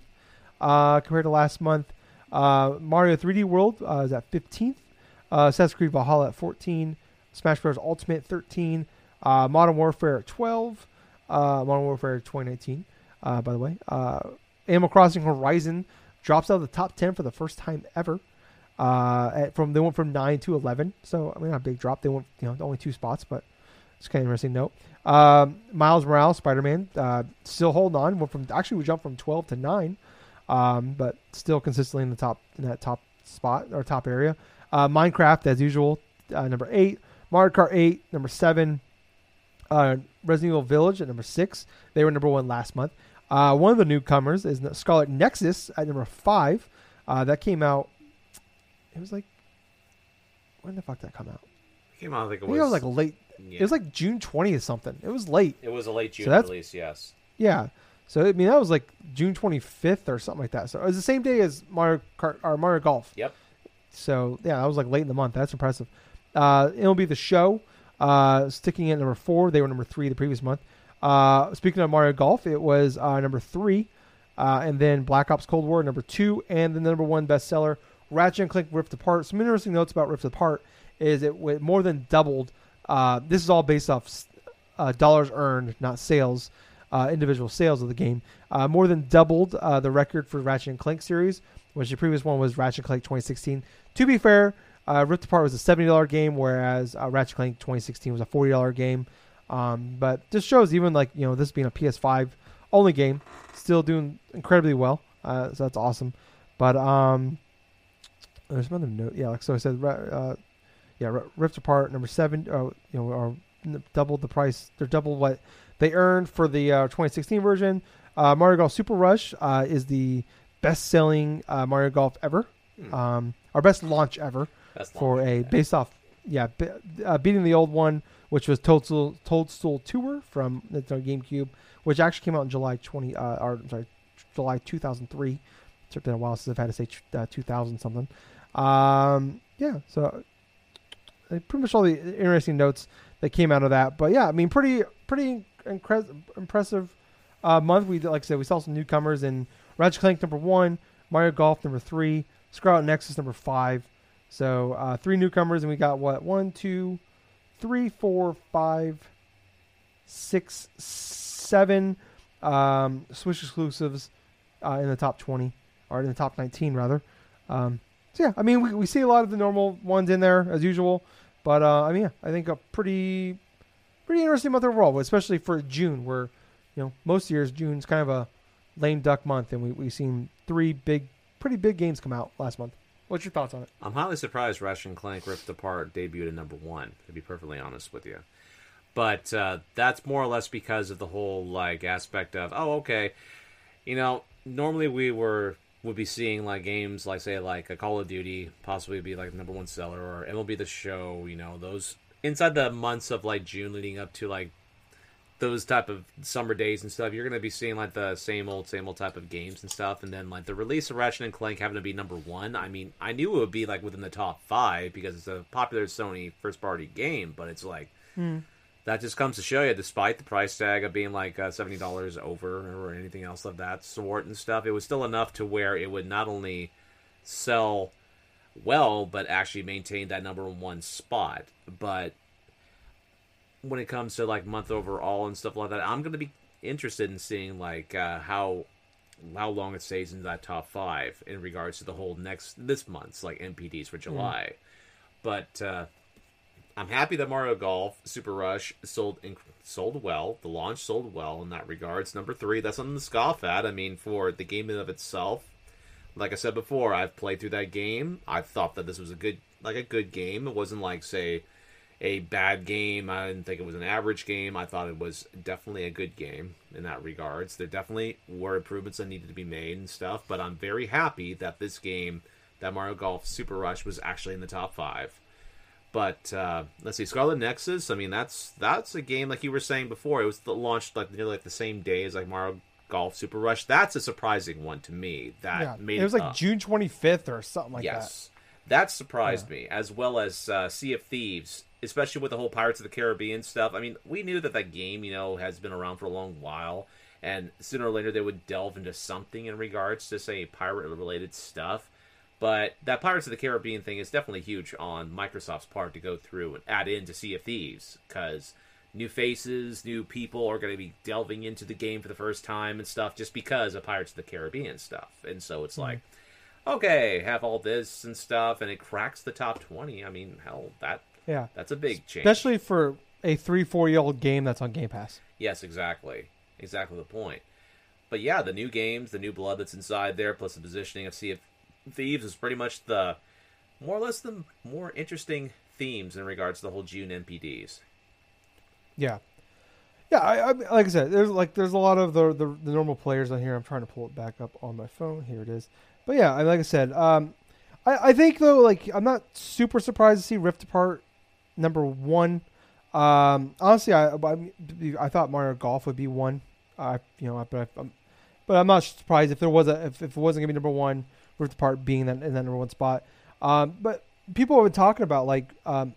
uh, compared to last month. Uh, Mario 3D World uh, is at 15th. Uh, Assassin's Creed Valhalla at 14. Smash Bros. Ultimate 13. Uh, Modern Warfare at 12. Uh, Modern Warfare 2019, uh, by the way. Animal Crossing Horizon drops out of the top 10 for the first time ever. At, from they went from nine to 11, so I mean not a big drop. They went you know only two spots, but it's kind of interesting note. Um, Miles Morales, Spider Man, still holding on. Went from actually we jumped from 12 to nine, um, but still consistently in the top in that top spot or top area. Uh, Minecraft as usual, uh, number eight. Mario Kart 8, number seven. Uh, Resident Evil Village at number six. They were number one last month. Uh, one of the newcomers is Scarlet Nexus at number five. Uh, that came out. It was like, when the fuck did that come out?
It Came out. I think
I
it was,
it was like late.
yeah.
It was like June twentieth something. It was late.
it was a late June
that's-
release. Yes.
Yeah. So I mean that was like June 25th or something like that. So it was the same day as Mario Kart or Mario Golf.
Yep.
So yeah, that was like late in the month. That's impressive. Uh, MLB the Show. Uh, sticking at number four. They were number three the previous month. Uh, speaking of Mario Golf, it was uh, number three, uh, and then Black Ops Cold War number two, and the number one bestseller Ratchet and Clank Rift Apart. Some interesting notes about Rift Apart is it more than doubled. Uh, this is all based off uh, dollars earned, not sales, uh, individual sales of the game. Uh, more than doubled uh, the record for Ratchet and Clank series, which the previous one was Ratchet and Clank 2016. To be fair, uh, Rift Apart was a seventy dollar game, whereas uh, Ratchet Clank 2016 was a forty dollar game. Um, but this shows even like you know this being a PS5 only game, still doing incredibly well. Uh, so that's awesome. But um, there's another note. Yeah, like so I said, yeah, Rift Apart number seven. You know, doubled the price. They're double what they earned for the uh, 2016 version. Uh, Mario Golf Super Rush uh, is the best-selling uh, Mario Golf ever.
Hmm.
Um, our best launch ever
That's
for
long.
a
Yeah.
based off, yeah, be, uh, beating the old one, which was Toadstool Toadstool Tour from Nintendo GameCube, which actually came out in July 20, uh, or I'm sorry, July 2003. It's been a while since I've had to say uh, 2000 something. Um, yeah, so pretty much all the interesting notes that came out of that. But yeah, I mean, pretty pretty incre- impressive uh, month. We like I said, we saw some newcomers in Ratchet Clank number one, Mario Golf number three, Scarlet Nexus number five. So uh, three newcomers, and we got what one, two, three, four, five, six, seven um, Switch exclusives uh, in the top twenty, or in the top nineteen rather. Um, so yeah, I mean, we, we see a lot of the normal ones in there as usual, but uh, I mean, yeah, I think a pretty pretty interesting month overall, especially for June, where you know most years June's kind of a lame duck month, and we we've seen three big, pretty big games come out last month. What's your thoughts on it?
I'm highly surprised Ratchet and Clank Rift Apart debuted at number one. To be perfectly honest with you, but uh, that's more or less because of the whole like aspect of oh okay, you know normally we were would be seeing like games like say like a Call of Duty possibly be like number one seller or MLB the Show you know those inside the months of like June leading up to like those type of summer days and stuff, you're gonna be seeing like the same old, same old type of games and stuff. And then like the release of Ratchet and Clank having to be number one. I mean, I knew it would be like within the top five because it's a popular Sony first party game, but it's like that just comes to show you, despite the price tag of being like uh, seventy dollars over or anything else of that sort and stuff, it was still enough to where it would not only sell well, but actually maintain that number one spot. But when it comes to like month overall and stuff like that, I'm gonna be interested in seeing like uh, how how long it stays in that top five in regards to the whole next this month's like NPDs for July. But uh, I'm happy that Mario Golf Super Rush sold inc- sold well. The launch sold well in that regards. Number three, that's something to scoff at. I mean, for the game in of itself, like I said before, I've played through that game. I thought that this was a good like a good game. It wasn't like say a bad game. I didn't think it was an average game. I thought it was definitely a good game in that regards. There definitely were improvements that needed to be made and stuff, but I'm very happy that this game, that Mario Golf Super Rush, was actually in the top five. But uh, let's see, Scarlet Nexus. I mean, that's that's a game like you were saying before. It was the, launched like nearly like the same day as like Mario Golf Super Rush. That's a surprising one to me. That
yeah,
made
it was like
up.
June 25th or something like that.
yes, that, surprised me, as well as uh, Sea of Thieves, especially with the whole Pirates of the Caribbean stuff. I mean, we knew that that game, you know, has been around for a long while, and sooner or later they would delve into something in regards to say pirate-related stuff. But that Pirates of the Caribbean thing is definitely huge on Microsoft's part to go through and add in to Sea of Thieves because new faces, new people are going to be delving into the game for the first time and stuff just because of Pirates of the Caribbean stuff. And so it's hmm. like, okay, have all this and stuff, and it cracks the top twenty. I mean, hell, that
that. Yeah.
that's a big change.
Especially for a three, four year old game that's on Game Pass.
Yes, exactly. Exactly the point. But yeah, the new games, the new blood that's inside there, plus the positioning of Sea of Thieves is pretty much the more or less the more interesting themes in regards to the whole June NPDs.
Yeah, yeah. I, I like I said, there's like there's a lot of the, the the normal players on here. I'm trying to pull it back up on my phone. Here it is. But yeah, like I said, um, I I think though like I'm not super surprised to see Rift Apart number one. Um, honestly, I I, I thought Mario Golf would be one. I you know, but I, I'm but I'm not surprised if there was a if, if it wasn't gonna be number one, Rift Apart being that in that number one spot. Um, but people have been talking about like um,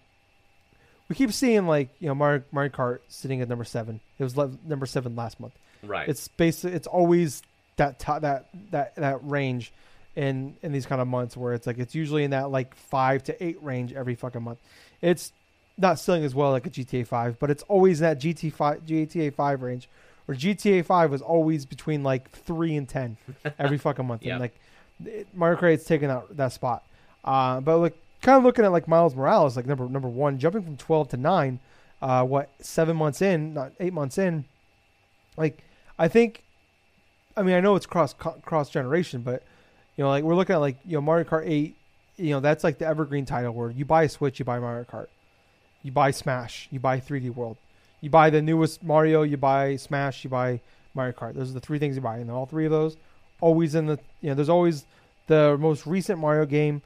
we keep seeing like you know Mario, Mario Kart sitting at number seven. It was le- number seven last month.
Right.
It's basically it's always that that that that range in in these kind of months where it's like it's usually in that like five to eight range every fucking month. It's not selling as well like a GTA Five, but it's always that GT five GTA Five range. Where GTA Five was always between like three and ten every fucking month,
Yeah.
and like it, Mario Kart's taking that that spot. Uh, but like kind of looking at like Miles Morales, like number number one, jumping from twelve to nine. Uh, what seven months in, not eight months in. Like I think, I mean I know it's cross cross generation, but you know like we're looking at like you know Mario Kart eight. You know that's like the evergreen title where you buy a Switch, you buy Mario Kart, you buy Smash, you buy 3D World, you buy the newest Mario, you buy Smash, you buy Mario Kart. Those are the three things you buy, and all three of those always in the you know there's always the most recent Mario game,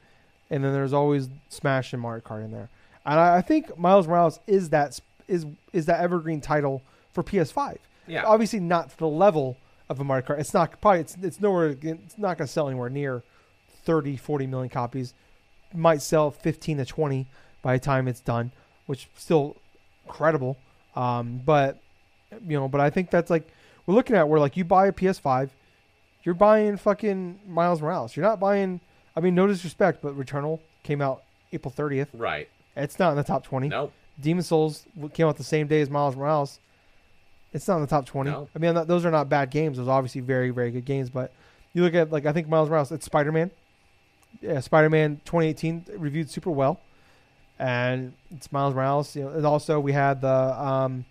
and then there's always Smash and Mario Kart in there. And I, I think Miles Morales is that is is that evergreen title for PS5.
yeah.
Obviously not to the level of a Mario Kart. It's not probably it's it's nowhere it's not going to sell anywhere near 30 40 million copies. Might sell 15 to 20 by the time it's done, which still incredible. Um, but you know, but I think that's like we're looking at where like you buy a PS5, you're buying fucking Miles Morales. You're not buying. I mean, no disrespect, but Returnal came out April 30th.
right.
It's not in the top 20.
Nope.
Demon's Souls came out the same day as Miles Morales. It's not in the top 20.
No.
I mean, th- those are not bad games. Those are obviously very, very good games. But you look at, like, I think Miles Morales, it's Spider Man. Yeah, Spider Man 2018 reviewed super well. And it's Miles Morales. You know, and also we had the um,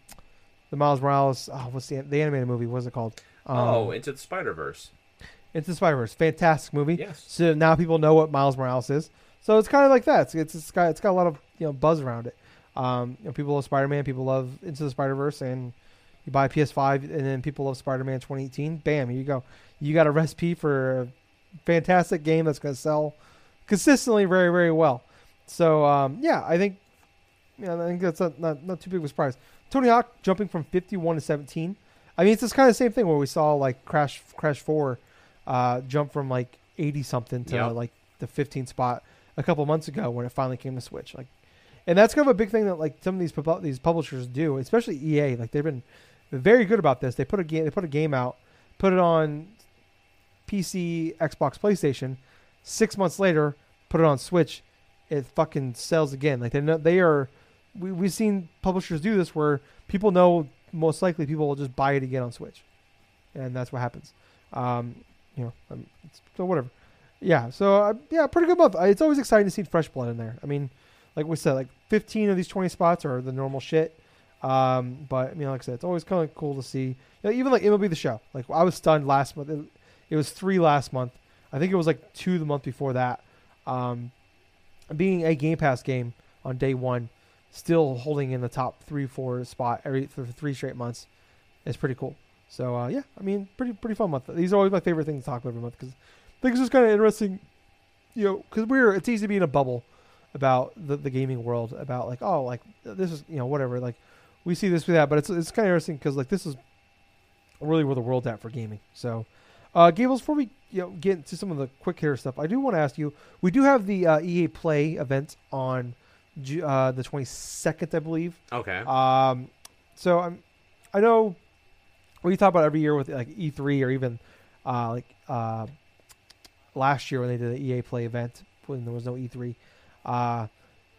the Miles Morales, oh, what's the, the animated movie? What's it called? Um,
oh, into the Spider Verse.
Into the Spider Verse. Fantastic movie.
Yes.
So now people know what Miles Morales is. So it's kind of like that. It's, it's, it's got it's got a lot of you know buzz around it. Um, you know, people love Spider Man. People love Into the Spider Verse, and you buy a PS5, and then people love Spider Man 2018. Bam, here you go. You got a recipe for a fantastic game that's going to sell consistently very very well. So um, yeah, I think yeah, I think that's not, not not too big of a surprise. Tony Hawk jumping from 51 to 17. I mean, it's this kind of same thing where we saw like Crash Crash 4 uh, jump from like 80 something to
Yep.
like the 15 spot a couple months ago when it finally came to Switch. Like, and that's kind of a big thing that like some of these pub- these publishers do, especially EA. Like they've been very good about this. They put a game they put a game out, put it on PC, Xbox, PlayStation. Six months later, put it on Switch. It fucking sells again. Like they know they are. We we've seen publishers do this where people know most likely people will just buy it again on Switch, and that's what happens. Um, you know, um, so whatever. Yeah. So uh, yeah, pretty good month. Uh, It's always exciting to see fresh blood in there. I mean, like we said, like 15 of these 20 spots are the normal shit. Um, but I mean, like I said, it's always kind of cool to see. You know, even like MLB the Show. Like I was stunned last month. It, it was three last month. I think it was like two the month before that. Um, being a Game Pass game on day one, still holding in the top three, four spot every for three straight months, is pretty cool. So uh, yeah, I mean, pretty pretty fun month. These are always my favorite things to talk about every month because I think it's just kind of interesting. You know, because we're it's easy to be in a bubble about the, the gaming world about like oh like this is you know whatever like we see this we that but it's it's kind of interesting because like this is really where the world's at for gaming. So, uh, Gables, before we you know get into some of the quick hitter stuff, I do want to ask you. We do have the uh, EA Play event on uh, the twenty second, I believe.
Okay.
Um, so I'm, I know we talk about every year with like E3 or even uh, like uh, last year when they did the EA Play event when there was no E3. Uh,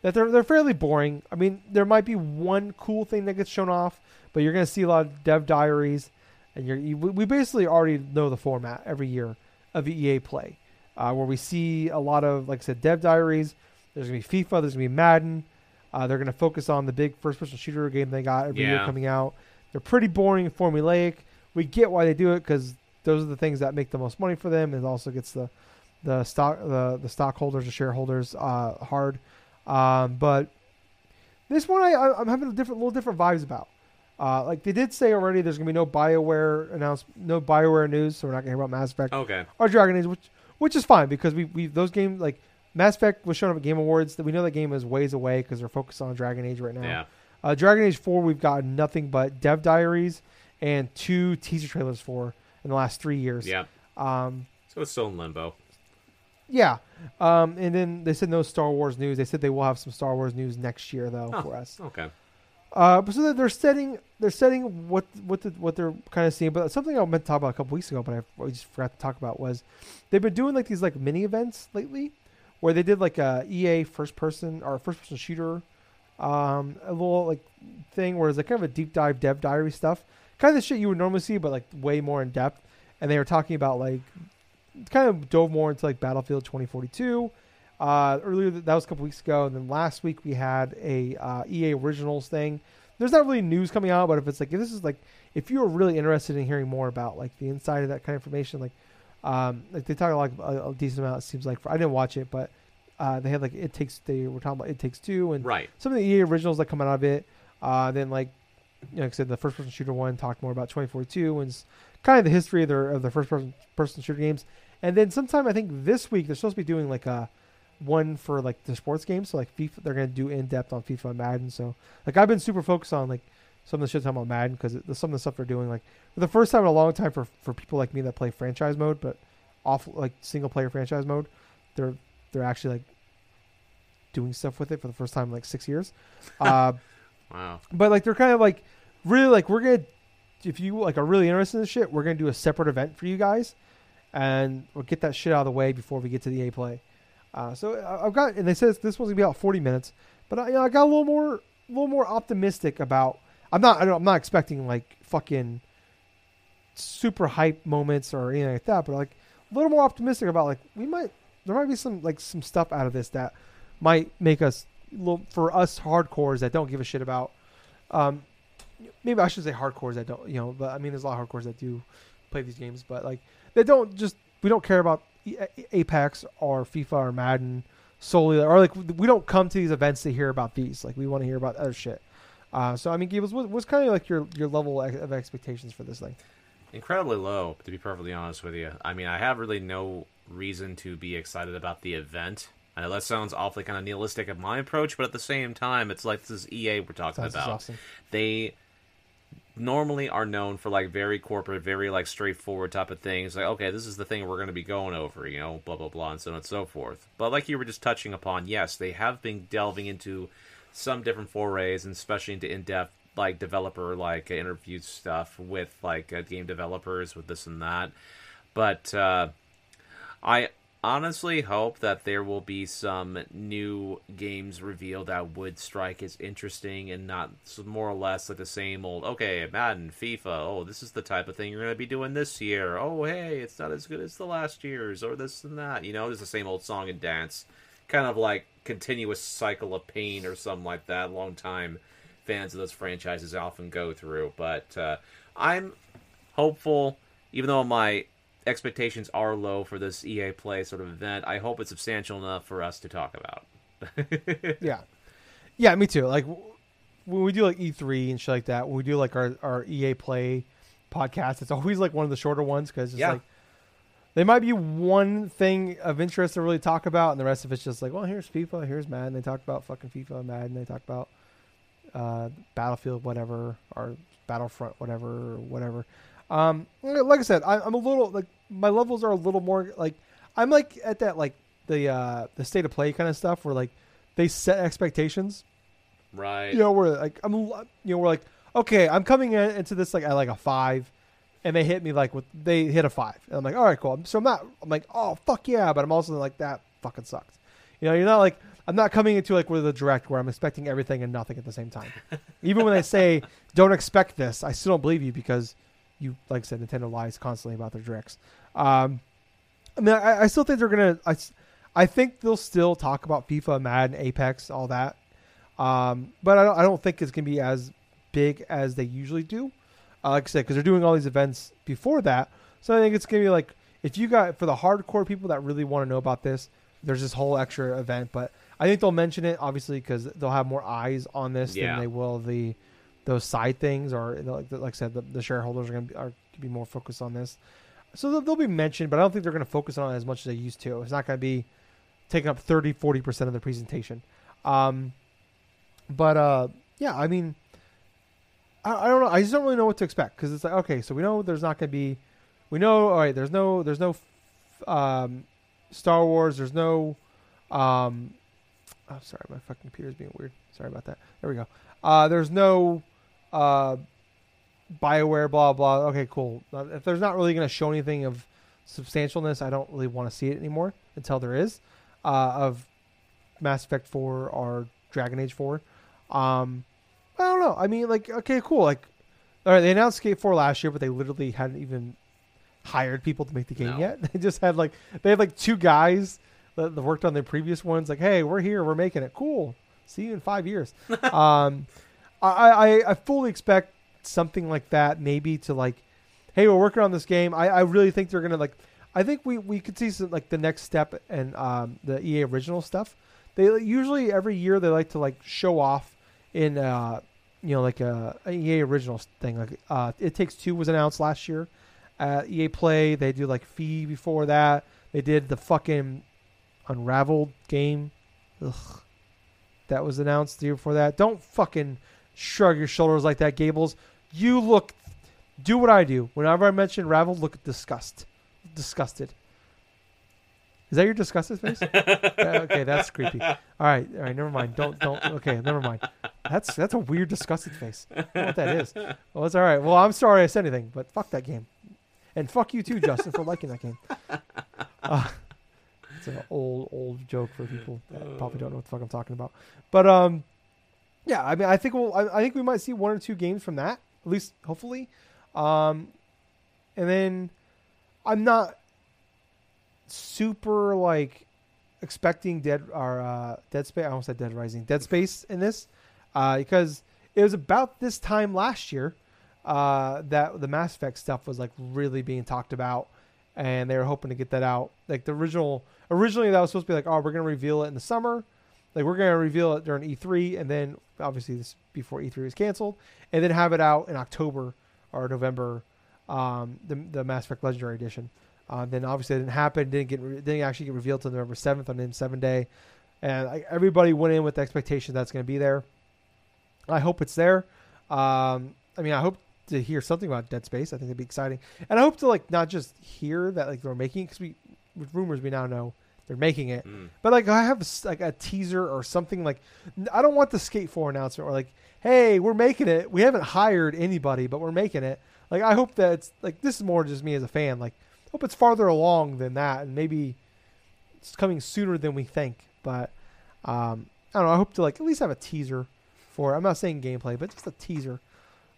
that they're they're fairly boring. I mean, there might be one cool thing that gets shown off, but you're gonna see a lot of dev diaries, and you're you, we basically already know the format every year of EA Play, uh, where we see a lot of like I said, dev diaries. There's gonna be FIFA. There's gonna be Madden. Uh, they're gonna focus on the big first-person shooter game they got every year coming out. They're pretty boring and formulaic. We get why they do it because those are the things that make the most money for them. It also gets the the stock the the stockholders or shareholders uh, hard. Um, but this one I, I I'm having a different little different vibes about. Uh, like they did say already, there's gonna be no Bioware announced, no Bioware news, so we're not gonna hear about Mass Effect
Okay.
or Dragon Age, which which is fine because we we those games like Mass Effect was shown up at Game Awards. That we know that game is ways away because they're focused on Dragon Age right now.
Yeah.
Uh, Dragon Age 4, we've got nothing but dev diaries and two teaser trailers for, in the last three years.
Yeah.
Um,
So it's still in limbo.
yeah. Um, and then they said no Star Wars news. They said they will have some Star Wars news next year though
Oh.
for us.
Okay.
Uh, but so they're setting they're setting what what the, what they're kind of seeing. But something I meant to talk about a couple weeks ago, but I, I just forgot to talk about was they've been doing like these like mini events lately, where they did like a EA first person or first person shooter, um, a little like thing where it's like kind of a deep dive dev diary stuff, kind of the shit you would normally see, but like way more in depth. And they were talking about like kind of dove more into like Battlefield 2042. Uh, earlier that was a couple weeks ago, and then last week we had a uh, EA Originals thing. There's not really news coming out, but if it's like if this is like if you are really interested in hearing more about like the inside of that kind of information, like um, like they talk like a, a decent amount. It seems like for, I didn't watch it, but uh, they had like it takes they were talking about it takes two and
Right.
some of the EA originals that come out of it. Uh, then like, you know, like I said, the first person shooter one talked more about 2042 and kind of the history of their of the first person person shooter games. And then sometime I think this week they're supposed to be doing like a one for like the sports games. So like FIFA, they're gonna do in depth on FIFA and Madden. So like I've been super focused on like some of the shit talking about Madden because some of the stuff they're doing like for the first time in a long time for for people like me that play franchise mode, but off like single player franchise mode, they're they're actually like doing stuff with it for the first time in like six years. Uh,
Wow.
but like they're kind of like really like we're gonna if you like are really interested in this shit, we're gonna do a separate event for you guys, and we'll get that shit out of the way before we get to the EA Play. Uh, so I- I've got and they said this one's gonna be about forty minutes, but I, you know, I got a little more a little more optimistic about. I'm not I don't, I'm not expecting like fucking super hype moments or anything like that, but like a little more optimistic about like we might there might be some like some stuff out of this that might make us for us hardcores that don't give a shit about um maybe I should say hardcores that don't you know but I mean there's a lot of hardcores that do play these games but like they don't just we don't care about Apex or FIFA or Madden solely or like we don't come to these events to hear about these like we want to hear about other shit uh, so I mean Gables what, what's kind of like your your level of expectations for this thing
Incredibly low, to be perfectly honest with you. I mean, I have really no reason to be excited about the event. I know that sounds awfully kind of nihilistic of my approach, but at the same time, it's like this is EA we're talking
Sounds
about.
exhausting.
They normally are known for like very corporate, very like straightforward type of things. Like, okay, this is the thing we're going to be going over, you know, blah blah blah, and so on and so forth. But like you were just touching upon, yes, they have been delving into some different forays, and especially into in-depth like developer like interview stuff with like uh, game developers with this and that. But uh, I honestly hope that there will be some new games revealed that would strike as interesting and not more or less like the same old okay madden fifa oh this is the type of thing you're going to be doing this year. Oh hey it's not as good as the last year's or this and that you know it's the same old song and dance. Kind of like continuous cycle of pain or something like that long time fans of those franchises often go through. But uh, i'm hopeful even though my expectations are low for this EA Play sort of event. I hope it's substantial enough for us to talk about.
yeah yeah me too like when we do like e3 and shit like that when we do like our, our ea play podcast it's always like one of the shorter ones because it's
Yeah.
like there might be one thing of interest to really talk about and the rest of it's just like well here's fifa here's madden they talk about fucking fifa and madden they talk about uh, battlefield whatever or battlefront whatever or whatever um, like i said I, i'm a little like my levels are a little more like i'm like at that like the uh the state of play kind of stuff where like they set expectations.
right.
You know, where like I'm, you know, we're like, okay, I'm coming in, into this like at like a five, and they hit me like with they hit a five, and I'm like, all right, cool. So I'm not, I'm like, oh fuck yeah, but I'm also like that fucking sucks. You know, you're not like I'm not coming into like with a direct where I'm expecting everything and nothing at the same time. Even when they say don't expect this, I still don't believe you because you, like I said, Nintendo lies constantly about their directs. Um, I mean, I, I still think they're gonna. I, I think they'll still talk about FIFA, Madden, Apex, all that. Um, but I don't, I don't think it's gonna be as big as they usually do. Uh, like I said, because they're doing all these events before that, so I think it's gonna be like if you got for the hardcore people that really want to know about this, there's this whole extra event. But I think they'll mention it obviously because they'll have more eyes on this
Yeah.
than they will the those side things or like like I said, the, the shareholders are gonna be, are be more focused on this. So they'll, they'll be mentioned, but I don't think they're going to focus on it as much as they used to. It's not going to be taking up 30, 40% of the presentation. Um, but uh, yeah, I mean, I, I don't know. I just don't really know what to expect because it's like, okay, so we know there's not going to be we know. All right, there's no, there's no, um, Star Wars. There's no, um, oh sorry, my fucking computer's being weird. Sorry about that. There we go. Uh, there's no, uh, Bioware. Blah blah. Okay, cool. Uh, If there's not really going to show anything of substantialness, I don't really want to see it anymore until there is, uh, of Mass Effect 4 or Dragon Age 4. Um, I don't know. I mean, like, okay, cool. Like, all right, they announced Skate 4 last year, but they literally hadn't even hired people to make the game
No.
yet. They just had like they had like two guys that, that worked on the previous ones. Like, hey, we're here, we're making it. Cool. See you in five years. um, I, I I fully expect something like that, maybe to like, hey, we're working on this game. I, I really think they're gonna like. I think we, we could see some, like the next step and um, the EA original stuff. They usually every year they like to like show off in uh, you know like a, a EA original thing. Like uh, It Takes Two was announced last year at EA Play. They do like Fe before that. They did the fucking Unraveled game. Ugh. That was announced the year before that. Don't fucking shrug your shoulders like that, Gables. You look. Do what I do. Whenever I mention Ravel, look disgust, disgusted. Is that your disgusted face? Yeah, okay, that's creepy. All right, all right, never mind. Don't don't. Okay, never mind. That's that's a weird disgusted face. I don't know what that is. Well, it's all right. Well, I'm sorry I said anything, but fuck that game, and fuck you too, Justin, for liking that game. Uh, it's an old old joke for people that probably don't know what the fuck I'm talking about. But um, yeah, I mean, I think we'll. I, I think we might see one or two games from that, at least hopefully. Um, and then I'm not super like expecting Dead or uh, Dead Space. I almost said Dead Rising, Dead Space in this, uh, because it was about this time last year uh, that the Mass Effect stuff was like really being talked about, and they were hoping to get that out. Like the original, originally that was supposed to be like, oh, we're gonna reveal it in the summer, like we're gonna reveal it during E3, and then obviously this before E3 was canceled, and then have it out in October or November, um, the the Mass Effect Legendary Edition. Uh, then obviously it didn't happen. Didn't get re- didn't actually get revealed till November seventh on N7 Day, and like, everybody went in with the expectation that's going to be there. I hope it's there. Um, I mean, I hope to hear something about Dead Space. I think it'd be exciting, and I hope to like not just hear that like they're making because we with rumors we now know they're making it,
Mm.
but like I have like a teaser or something like I don't want the Skate Four announcement or like hey we're making it. We haven't hired anybody, but we're making it. Like I hope that it's like this is more just me as a fan. Like hope it's farther along than that, and maybe it's coming sooner than we think. But um, I don't know. I hope to like at least have a teaser for. I'm not saying gameplay, but just a teaser.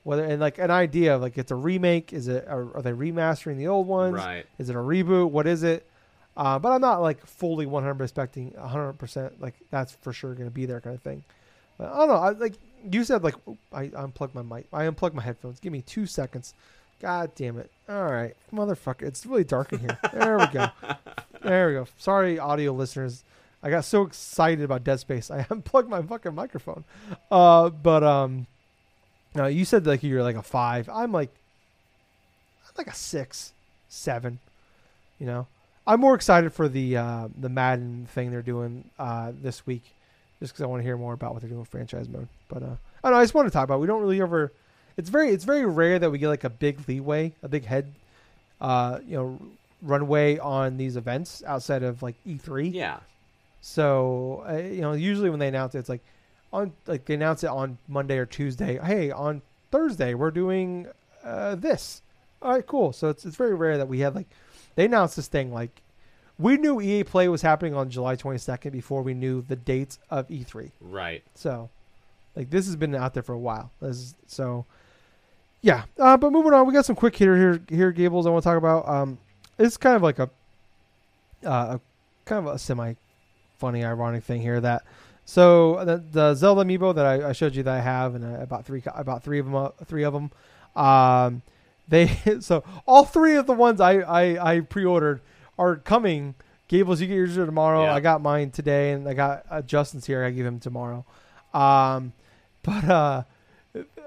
Whether and like an idea of like it's a remake. Is it are, are they remastering the old ones?
Right.
Is it a reboot? What is it? Uh, but I'm not like fully 100 expecting 100 percent like that's for sure going to be there kind of thing. But I don't know. I, like you said, like I unplugged my mic. I unplugged my headphones. Give me two seconds. God damn it! All right, motherfucker. It's really dark in here. There we go. There we go. Sorry, audio listeners. I got so excited about Dead Space, I unplugged my fucking microphone. Uh, but um, no, you said like you're like a five. I'm like, I'm like a six, seven. You know, I'm more excited for the uh, the Madden thing they're doing uh, this week, just because I want to hear more about what they're doing with franchise mode. But uh, I don't know. I just want to talk about. it. We don't really ever. It's very it's very rare that we get like a big leeway, a big head, uh, you know, runway on these events outside of like E3.
Yeah.
So uh, you know, usually when they announce it, it's like on like they announce it on Monday or Tuesday. Hey, on Thursday we're doing uh, this. All right, cool. So it's it's very rare that we have like they announced this thing like we knew EA Play was happening on July 22nd before we knew the dates of E3.
Right.
So like this has been out there for a while. This is, so yeah. Uh, but moving on, we got some quick hitter here here Gables I want to talk about. Um, it's kind of like a uh, a kind of a semi funny ironic thing here that so the, the Zelda amiibo that I, I showed you that I have and I bought three bought three of them uh, three of them um they so all three of the ones I I, I pre-ordered are coming Gables you get yours tomorrow
Yeah.
I got mine today and I got uh, Justin's here I give him tomorrow um but uh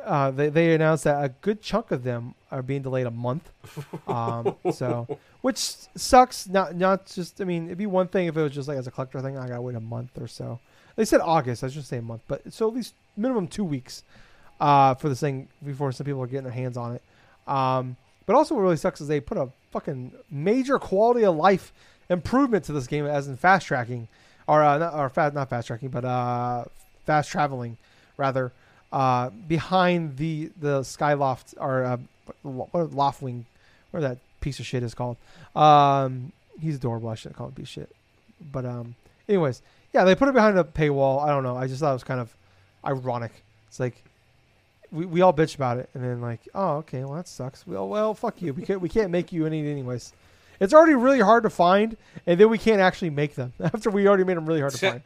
uh, they, they announced that a good chunk of them are being delayed a month. Um, so, which sucks. Not not just. I mean, it'd be one thing if it was just like as a collector thing. I gotta wait a month or so. They said August. I should say a month, but so at least minimum two weeks uh, for this thing before some people are getting their hands on it. Um, But also, what really sucks is they put a fucking major quality of life improvement to this game, as in fast tracking, or uh, not, or fast, not fast tracking, but uh, fast traveling, rather, uh, behind the the Skyloft or uh, Loftwing, whatever that piece of shit is called. Um, he's adorable. I shouldn't call him piece of shit. But um, anyways, yeah, they put it behind a paywall. I don't know. I just thought it was kind of ironic. It's like we, we all bitch about it, and then like, oh, okay, well that sucks. Well, well, fuck you. We can't we can't make you any anyways. It's already really hard to find, and then we can't actually make them after we already made them really hard to find.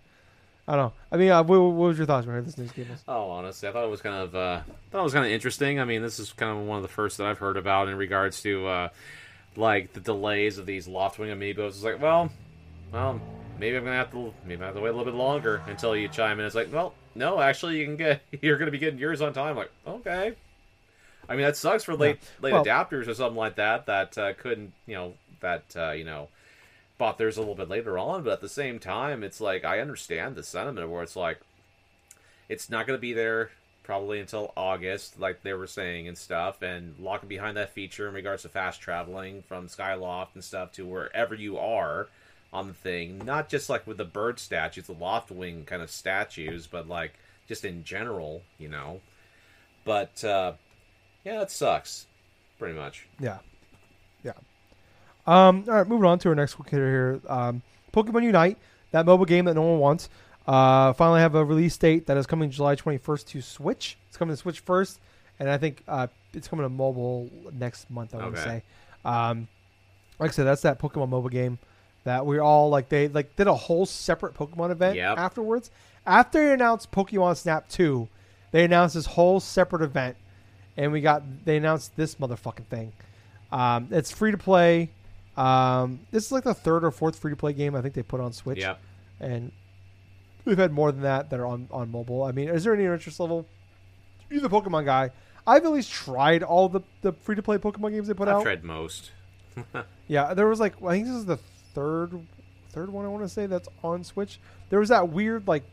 I don't know. I mean, uh, what, what was your thoughts when this news came?
Oh, honestly, I thought it was kind of uh, thought it was kind of interesting. I mean, this is kind of one of the first that I've heard about in regards to uh, like the delays of these Loftwing amiibos. It's like, well, well, maybe I'm gonna have to maybe I have to wait a little bit longer until you chime in. It's like, well, no, actually, you can get you're gonna be getting yours on time. Like, okay. I mean, that sucks for late
Yeah.
late
Well-
adapters or something like that that uh, couldn't, you know, that uh, you know bought theirs a little bit later on. But at the same time, it's like I understand the sentiment where it's like it's not going to be there probably until August, like they were saying and stuff, and locking behind that feature in regards to fast traveling from Skyloft and stuff to wherever you are on the thing. Not just like with the bird statues, the loft wing kind of statues, but like just in general, you know. But uh, yeah, it sucks, pretty much.
Yeah, yeah. Um, all right, moving on to our next here. Um, Pokemon Unite, that mobile game that no one wants. Uh, finally have a release date that is coming July 21st to Switch. It's coming to Switch first, and I think uh, it's coming to mobile next month. I
Okay.
say. Um, like I said, that's that Pokemon mobile game that we all like. They like did a whole separate Pokemon event
Yep.
afterwards. After they announced Pokemon Snap 2, they announced this whole separate event, and we got they announced this motherfucking thing. Um, it's free to play. Um, this is like the third or fourth free to play game I think they put on Switch,
Yeah.
and we've had more than that that are on on mobile. I mean, is there any interest level? You're the Pokemon guy. I've at least tried all the, the free to play Pokemon games they put out.
I've tried most.
Yeah, there was like I think this is the third third one I want to say that's on Switch. There was that weird like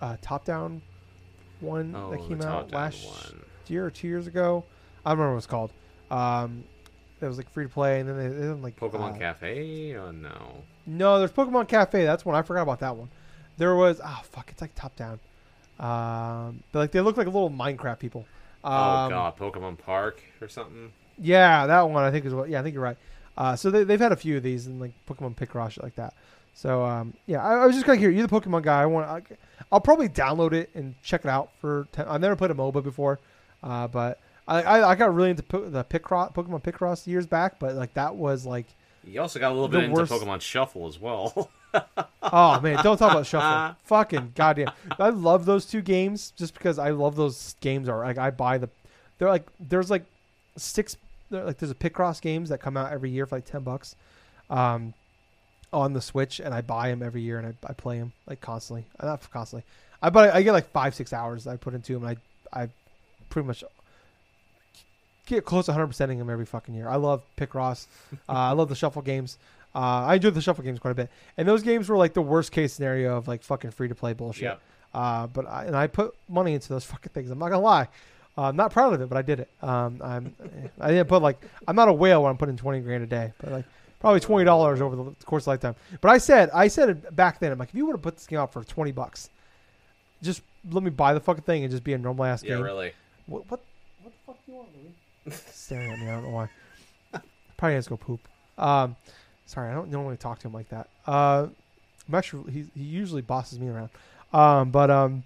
uh, top down one
Oh,
that came out last
one.
year or two years ago. I don't remember what it's called. Um, it was like free to play, and then they, they like
Pokemon
uh,
Cafe? Oh no.
No, there's Pokemon Cafe. That's one I forgot about that one. There was oh fuck, it's like top down. Um, but like they look like little Minecraft people. Um,
oh god, Pokemon Park or something.
Yeah, that one I think is what. Yeah, I think you're right. Uh, so they, they've had a few of these and like Pokemon Picross like that. So um, yeah, I, I was just kind of curious. You're the Pokemon guy. I want. I, I'll probably download it and check it out for. Ten, I've never played a MOBA before, uh, but I, I I got really into po- the Picross Pokemon Picross years back. But like that was like,
You also got a little bit into
worst-
Pokemon Shuffle as well.
oh man, don't talk about Shuffle. Fucking goddamn, I love those two games just because I love those games. Are like I buy the, they're like there's like six like there's a Picross games that come out every year for like ten bucks, um, on the Switch, and I buy them every year and I, I play them like constantly. Uh, Not constantly. I but I get like five six hours I put into them. And I I pretty much get close to 100 percenting them every fucking year. I love Picross. uh, I love the shuffle games. Uh, I enjoy the shuffle games quite a bit, and those games were like the worst case scenario of like fucking free to play bullshit.
Yep.
Uh, but I, and I put money into those fucking things. I'm not gonna lie. Uh, I'm not proud of it, but I did it. Um, I'm I didn't put like I'm not a whale when I'm putting 20 grand a day, but like probably 20 dollars over the course of lifetime. But I said I said it back then. I'm like, if you would have put this game out for 20 bucks, just let me buy the fucking thing and just be a normal ass
yeah,
game.
really.
What what what the fuck do you want, Louis? Staring at me. I don't know why. Probably has to go poop. Um, sorry, I don't normally talk to him like that. Uh, I'm actually he he usually bosses me around. Um, but um,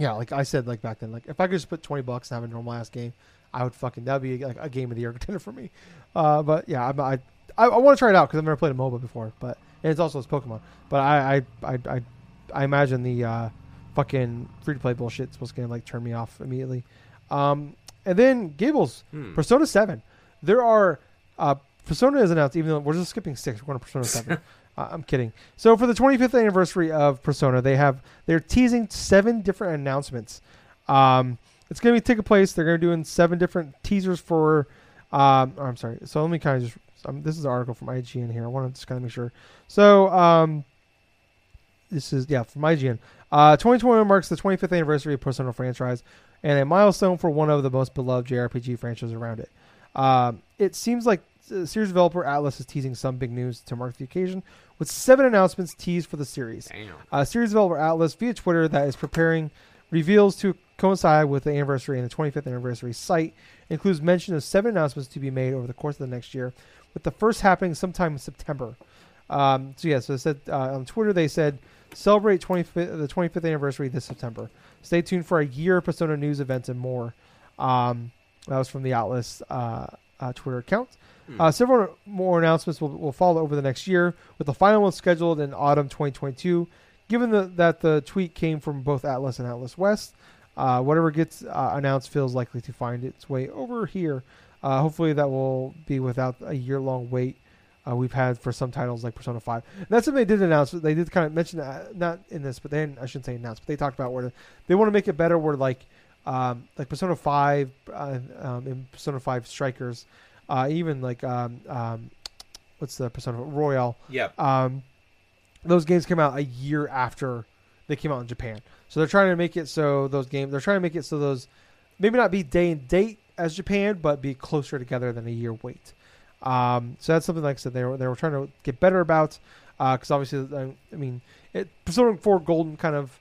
yeah, like I said, like back then, like if I could just put twenty bucks and have a normal ass game, I would fucking that'd be like a game of the year contender for me. Uh, but yeah, I'm, I I, I want to try it out because I've never played a MOBA before, but and it's also it's Pokemon. But I I I I, I imagine the uh, fucking free to play bullshit is supposed to like turn me off immediately. Um, and then Gables,
Hmm.
Persona Seven. There are uh, Persona is announced, even though we're just skipping six. We're going to Persona Seven. I'm kidding. So for the 25th anniversary of Persona, they have they're teasing seven different announcements. Um, it's going to be taking place. They're going to be doing seven different teasers for. Um, oh, I'm sorry. So let me kind of just. Um, this is an article from IGN here. I want to just kind of make sure. So um, this is yeah from IGN. Uh, 2021 marks the 25th anniversary of Persona franchise and a milestone for one of the most beloved JRPG franchises around it. Um, it seems like uh, series developer Atlus is teasing some big news to mark the occasion, with seven announcements teased for the series.
Damn.
Uh, series developer Atlus via Twitter that is preparing reveals to coincide with the anniversary and the 25th anniversary site includes mention of seven announcements to be made over the course of the next year, with the first happening sometime in September. Um, so yeah, so it said uh, on Twitter they said celebrate 25th, the 25th anniversary this September. Stay tuned for a year of Persona news events and more. Um, that was from the Atlus uh, uh, Twitter account.
Hmm.
Uh, several more announcements will, will follow over the next year, with the final one scheduled in autumn 2022. Given the, that the tweet came from both Atlus and Atlus West, uh, whatever gets uh, announced feels likely to find its way over here. Uh, hopefully, that will be without a year long wait uh, we've had for some titles like Persona 5. And that's something they did announce. They did kind of mention that, not in this, but then I shouldn't say announce, but they talked about where they want to make it better where like um, like Persona 5 uh, um, in Persona 5 Strikers, uh, even like um, um, what's the Persona Royal.
Yep.
Um, those games came out a year after they came out in Japan. So they're trying to make it so those games they're trying to make it so those maybe not be day and date as Japan, but be closer together than a year wait. Um, so that's something like I said they were they were trying to get better about because obviously I, I mean it, Persona 4 Golden kind of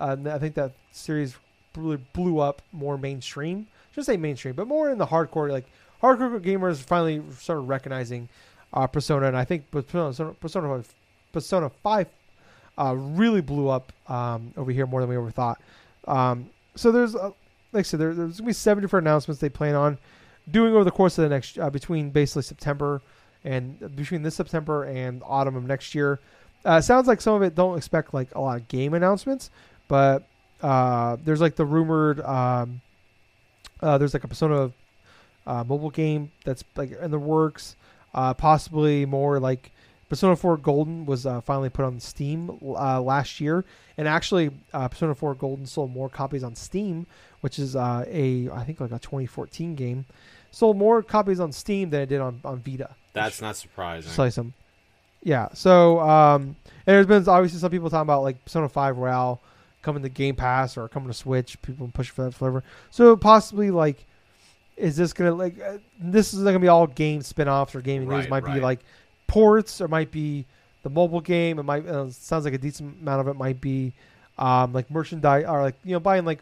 uh, I think that series really blew up more mainstream. I shouldn't say mainstream, but more in the hardcore like hardcore gamers finally started recognizing uh, Persona, and I think Persona Persona Persona Five uh, really blew up um, over here more than we ever thought. Um, so there's, uh, like I said, there, there's gonna be seven different announcements they plan on doing over the course of the next uh, between basically September and between this September and autumn of next year. Uh, sounds like some of it don't expect like a lot of game announcements, but uh, there's like the rumored um, uh, there's like a Persona uh, mobile game that's like in the works. Uh, possibly more like Persona 4 Golden was uh, finally put on Steam uh, last year, and actually uh, Persona 4 Golden sold more copies on Steam, which is uh, a I think like a 2014 game. Sold more copies on Steam than it did on, on Vita.
That's not surprising.
Slice them. Yeah. So um, and there's been obviously some people talking about like Persona 5 Royal coming to Game Pass or coming to Switch. People pushing for that flavor. So possibly like, is this gonna like uh, this is not gonna be all game spin-offs or gaming news?
Right,
Might be like ports or might be the mobile game. It might uh, sounds like a decent amount of it might be um, like merchandise or like you know buying like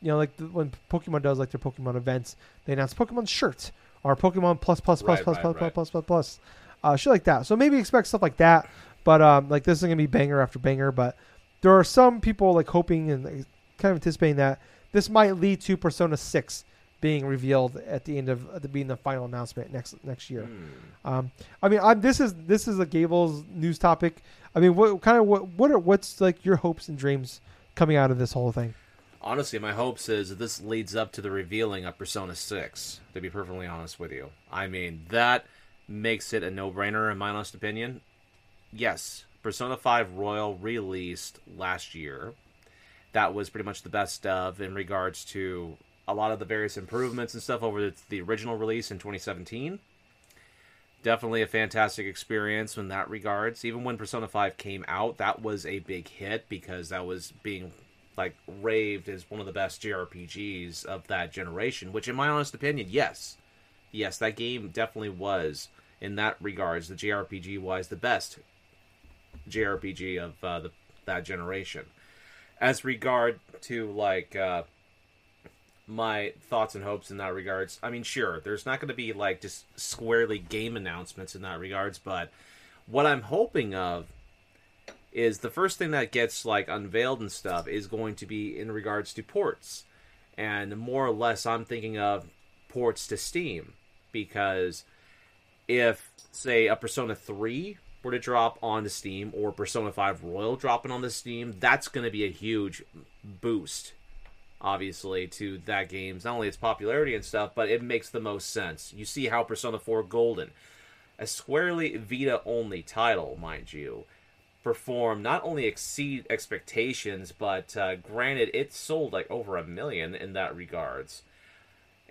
you know like the, when Pokemon does like their Pokemon events, they announce Pokemon shirts or Pokemon plus plus plus
Right,
plus
right,
plus plus
right.
plus plus plus uh, shit like that. So maybe expect stuff like that. But um, like this is gonna be banger after banger. But there are some people like hoping and like, kind of anticipating that this might lead to Persona Six being revealed at the end of at the being the final announcement next next year.
Hmm.
Um, I mean, I'm, this is this is a Gables news topic. I mean, what kind of what what are what's like your hopes and dreams coming out of this whole thing?
Honestly, my hopes is that this leads up to the revealing of Persona 6, to be perfectly honest with you. I mean, that makes it a no brainer, in my honest opinion. Yes, Persona 5 Royal released last year. That was pretty much the best of in regards to a lot of the various improvements and stuff over the, original release in 2017. Definitely a fantastic experience in that regards. Even when Persona 5 came out, that was a big hit because that was being like raved as one of the best JRPGs of that generation, which in my honest opinion, yes. Yes, that game definitely was in that regards, the JRPG wise the best JRPG of uh, the that generation. As regard to like uh my thoughts and hopes in that regards. I mean, sure, there's not going to be like just squarely game announcements in that regards, but what I'm hoping of is the first thing that gets like unveiled and stuff is going to be in regards to ports. And more or less I'm thinking of ports to Steam because if say a Persona 3 were to drop onto Steam or Persona 5 Royal dropping on the Steam, that's going to be a huge boost obviously to that game's not only its popularity and stuff, but it makes the most sense. You see how Persona 4 Golden, a squarely Vita only title, mind you, perform not only exceed expectations, but uh, granted it sold like over a million in that regards.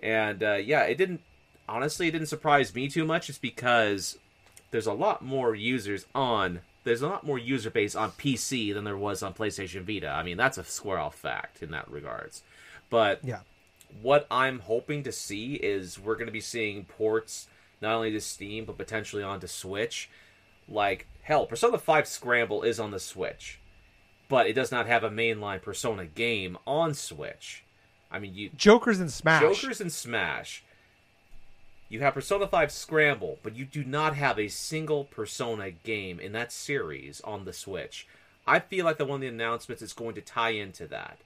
And uh, yeah, it didn't honestly it didn't surprise me too much. It's because there's a lot more users on there's a lot more user base on PC than there was on PlayStation Vita. I mean, that's a square off fact in that regards. But
Yeah.
what I'm hoping to see is we're going to be seeing ports not only to Steam but potentially onto Switch. Like hell, Persona 5 Scramble is on the Switch, but it does not have a mainline Persona game on Switch. I mean, you
Jokers and Smash.
Jokers and Smash. You have Persona 5 Scramble, but you do not have a single Persona game in that series on the Switch. I feel like the one of the announcements is going to tie into that.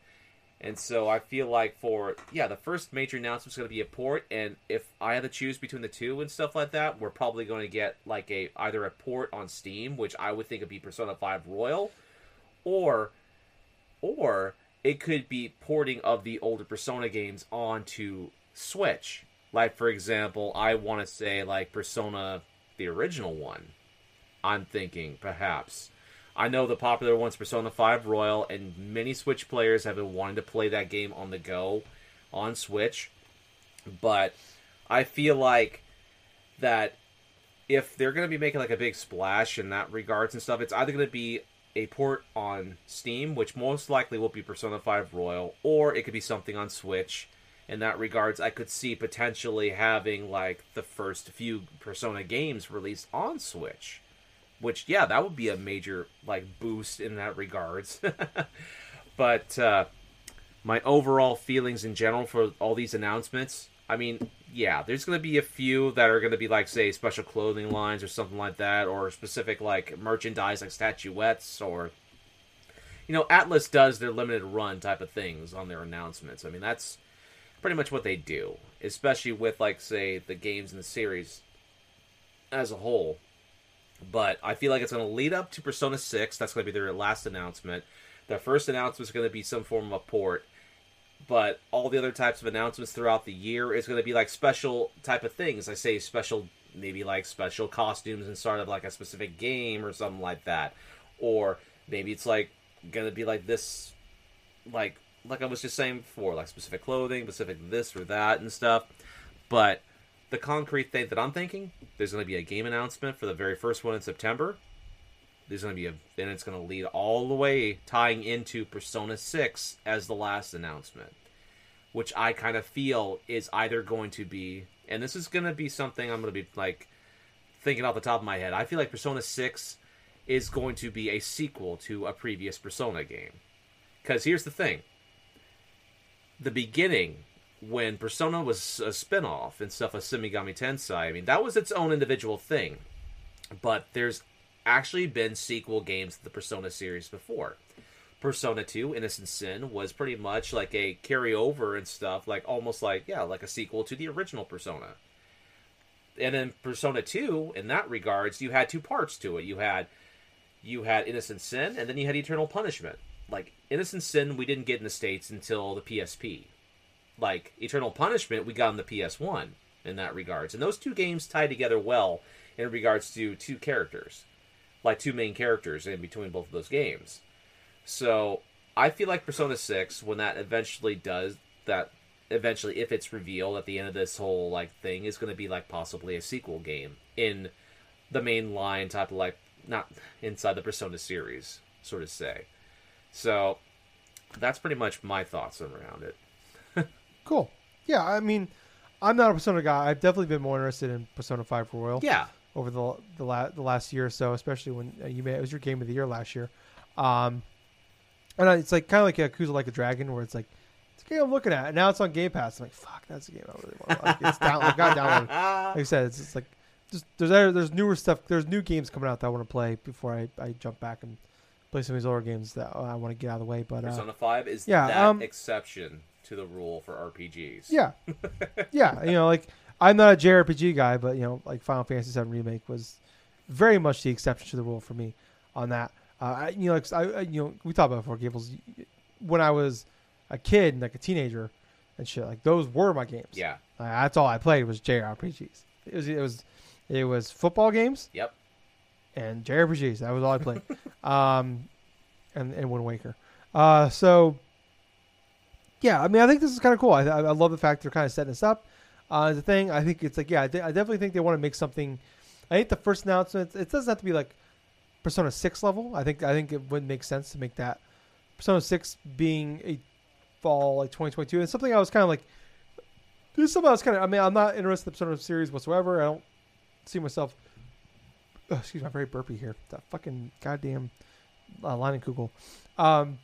And so I feel like for yeah, the first major announcement is going to be a port, and if I had to choose between the two and stuff like that, we're probably going to get like a either a port on Steam, which I would think would be Persona Five Royal, or or it could be porting of the older Persona games onto Switch. Like for example, I want to say like Persona the original one. I'm thinking perhaps I know the popular one's Persona 5 Royal, and many Switch players have been wanting to play that game on the go on Switch. But I feel like that if they're going to be making like a big splash in that regards and stuff, it's either going to be a port on Steam, which most likely will be Persona 5 Royal, or it could be something on Switch. In that regards, I could see potentially having like the first few Persona games released on Switch which yeah that would be a major like boost in that regards. But uh, my overall feelings in general for all these announcements i mean yeah there's going to be a few that are going to be like say special clothing lines or something like that or specific like merchandise like statuettes or you know Atlus does their limited run type of things on their announcements. I mean that's pretty much what they do especially with like say the games in the series as a whole but I feel like it's going to lead up to Persona 6. That's going to be their last announcement. Their first announcement is going to be some form of a port. But all the other types of announcements throughout the year is going to be like special type of things. I say special, maybe like special costumes inside of like a specific game or something like that. Or maybe it's like going to be like this, like like I was just saying before, like specific clothing, specific this or that and stuff. But the concrete thing that I'm thinking, there's going to be a game announcement for the very first one in September. There's going to be a, and it's going to lead all the way tying into Persona 6 as the last announcement, which I kind of feel is either going to be, and this is going to be something I'm going to be like thinking off the top of my head. I feel like Persona 6 is going to be a sequel to a previous Persona game. Because here's the thing the beginning when Persona was a spin-off and stuff of Shin Megami Tensei, I mean, that was its own individual thing. But there's actually been sequel games to the Persona series before. Persona 2 Innocent Sin was pretty much like a carryover and stuff, like almost like yeah, like a sequel to the original Persona. And then Persona 2 in that regards, you had two parts to it. You had you had Innocent Sin and then you had Eternal Punishment. Like Innocent Sin we didn't get in the states until the PSP like Eternal Punishment, we got on the PS1 in that regards. And those two games tie together well in regards to two characters, like two main characters in between both of those games. So I feel like Persona 6, when that eventually does, that eventually, if it's revealed at the end of this whole like thing, is going to be like possibly a sequel game in the main line type of like, not inside the Persona series, sort of say. So that's pretty much my thoughts around it.
Cool. Yeah, I mean, I'm not a Persona guy. I've definitely been more interested in Persona Five Royal.
Yeah.
Over the the, la- the last year or so, especially when uh, you made it was your game of the year last year, um, and it's like kind of like Yakuza Like a Dragon, where it's like it's a game I'm looking at, and now it's on Game Pass. I'm like, fuck, that's a game I really want. To like, it's down, like, got downloaded. Like I said, it's, it's like just there's there's newer stuff. There's new games coming out that I want to play before I, I jump back and play some of these older games that I want to get out of the way. But uh,
Persona Five is
yeah,
that
um,
exception to the rule for RPGs.
Yeah, yeah. You know, like I'm not a JRPG guy, but you know, like Final Fantasy VII remake was very much the exception to the rule for me on that. Uh, I, you know, like I, you know, we talked about before Gables. When I was a kid, and like a teenager, and shit, like those were my games.
Yeah,
uh, that's all I played was JRPGs. It was it was it was football games.
Yep.
And JRPGs. That was all I played. um, and and Wind Waker. Uh, so yeah, I mean, I think this is kind of cool. I, I love the fact they're kind of setting this up. Uh, the thing, I think it's like, yeah, I, I definitely think they want to make something. I think the first announcement, it doesn't have to be like Persona Six level. I think I think it would make sense to make that Persona Six being a fall like 2022. And something I was kind of like this somehow it's kind of. I mean, I'm not interested in the Persona series whatsoever. I don't see myself. Oh, excuse me, very burpy here. That fucking goddamn uh, Kugel. Um,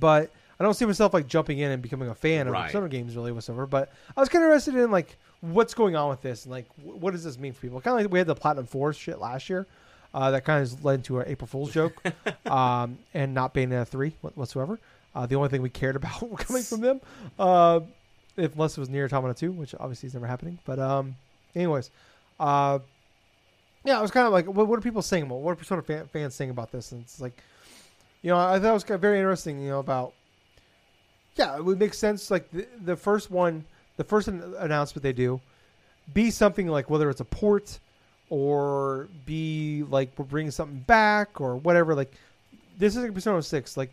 but I don't see myself like jumping in and becoming a fan of
Right.
Persona games really whatsoever. But I was kind of interested in like what's going on with this and like wh- what does this mean for people? Kind of like we had the Platinum Four shit last year. Uh, that kind of led to an April Fool's joke, um, and not Bayonetta three whatsoever. Uh, the only thing we cared about coming from them, uh, if unless it was NieR Automata two, which obviously is never happening. But um, anyways, uh, yeah, I was kind of like, what, what are people saying about? What are Persona fan, fans saying about this? And it's like, you know, I thought it was of very interesting. You know about, yeah, it would make sense. Like the, the first one, the first announcement they do, be something like whether it's a port or be like we're bringing something back or whatever. Like this is Persona Six. Like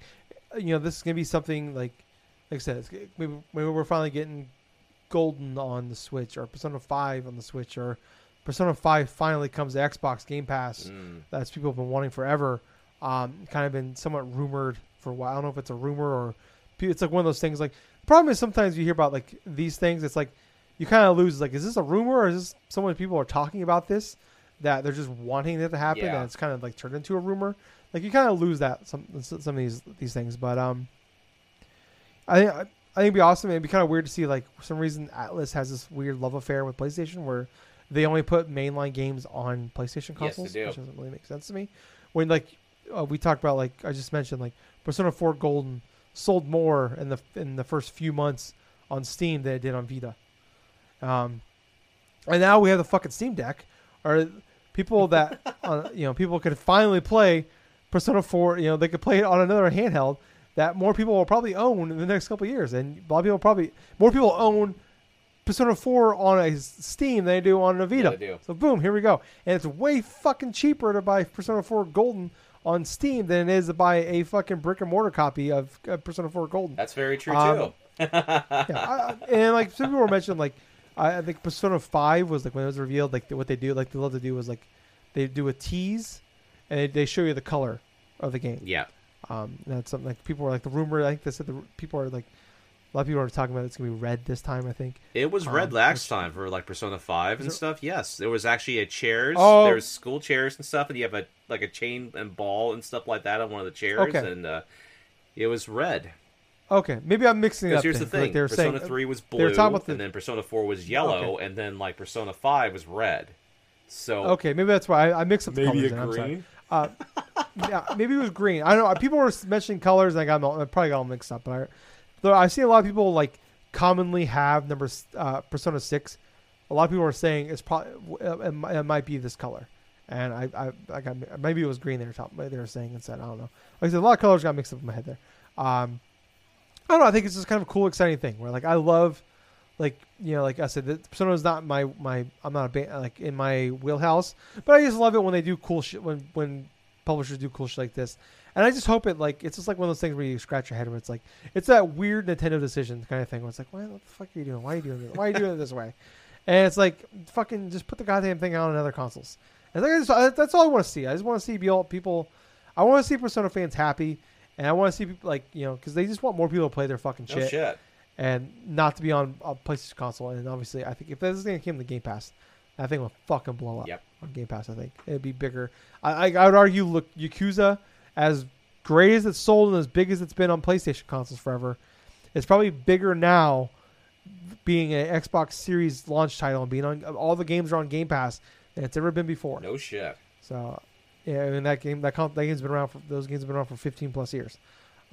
you know, this is gonna be something like, like I said, maybe, maybe we're finally getting Golden on the Switch or Persona Five on the Switch or Persona Five finally comes to Xbox Game Pass.
Mm.
That's people have been wanting forever. Um, kind of been somewhat rumored for a while. I don't know if it's a rumor or it's like one of those things. Like problem is sometimes you hear about like these things. It's like you kind of lose. Like, is this a rumor or is this someone people are talking about this that they're just wanting it to happen
Yeah.
and it's kind of like turned into a rumor. Like you kind of lose that some some of these these things. But um, I think I think it'd be awesome. It'd be kind of weird to see like for some reason Atlus has this weird love affair with PlayStation where they only put mainline games on PlayStation
Yes,
consoles,
do.
which doesn't really make sense to me. When like uh, we talked about, like I just mentioned, like Persona 4 Golden sold more in the in the first few months on Steam than it did on Vita. Um, and now we have the fucking Steam Deck, or people that uh, you know people could finally play Persona 4. You know they could play it on another handheld that more people will probably own in the next couple of years, and a lot of people probably more people own Persona 4 on a Steam than they do on a Vita.
Yeah, do.
So boom, here we go, and it's way fucking cheaper to buy Persona 4 Golden on Steam than it is to buy a fucking brick and mortar copy of Persona 4 Golden.
That's very true
Um,
too.
yeah, I, I- and like some people were mentioning, like I, I think Persona Five was like when it was revealed, like what they do, like they love to do was like they do a tease, and they, they show you the color of the game.
Yeah.
Um, that's something like people were like the rumor. I think they said the people are like a lot of people are talking about it's gonna be red this time. I think.
It was red
Um,
last
which-
time for like Persona Five and
Is it-
stuff. Yes, there was actually a chairs.
Oh.
There's school chairs and stuff, and you have a like a chain and ball and stuff like that on one of the chairs,
Okay.
and uh, it was red.
Okay, maybe I'm mixing it up.
Because here's the
then, 'cause, like,
thing:
they were
Persona
saying,
Three was blue,
talking about the-
and then Persona Four was yellow, and then like Persona Five was red. So
Okay, maybe that's why I, I mixed up the
Maybe
colors.
a
then, I'm sorry.
green.
Uh, yeah, maybe it was green. I don't know. People were mentioning colors, and I got them all, I probably got all mixed up. But I, though I see a lot of people like commonly have number uh, Persona Six. A lot of people are saying it's probably it, might be this color, and I I, I got maybe it was green they were talking. They were saying instead. I don't know. Like I said, a lot of colors got mixed up in my head there. Um, I don't know. I think it's just kind of a cool, exciting thing where like I love, like you know, like I said, Persona is not my my I'm not a ba- like in my wheelhouse, but I just love it when they do cool shit when when publishers do cool shit like this. And I just hope it like it's just like one of those things where you scratch your head where it's like it's that weird Nintendo decision kind of thing where it's like, why what the fuck are you doing? Why are you doing this? Why are you doing it this way? And it's like fucking just put the goddamn thing out on other consoles. And I I, that's all I want to see. I just want to see people. I want to see Persona fans happy, and I want to see people like you know because they just want more people to play their fucking
no
shit
shit.
and not to be on a PlayStation console. And obviously, I think if this thing came to Game Pass, that thing will fucking blow up
Yep.
on Game Pass. I think it'd be bigger. I, I, I would argue, look, Yakuza, as great as it's sold and as big as it's been on PlayStation consoles forever, it's probably bigger now, being an Xbox Series launch title and being on all the games are on Game Pass than it's ever been before.
No shit.
So, yeah, I mean that game that that game's been around for those games have been around for 15 plus years.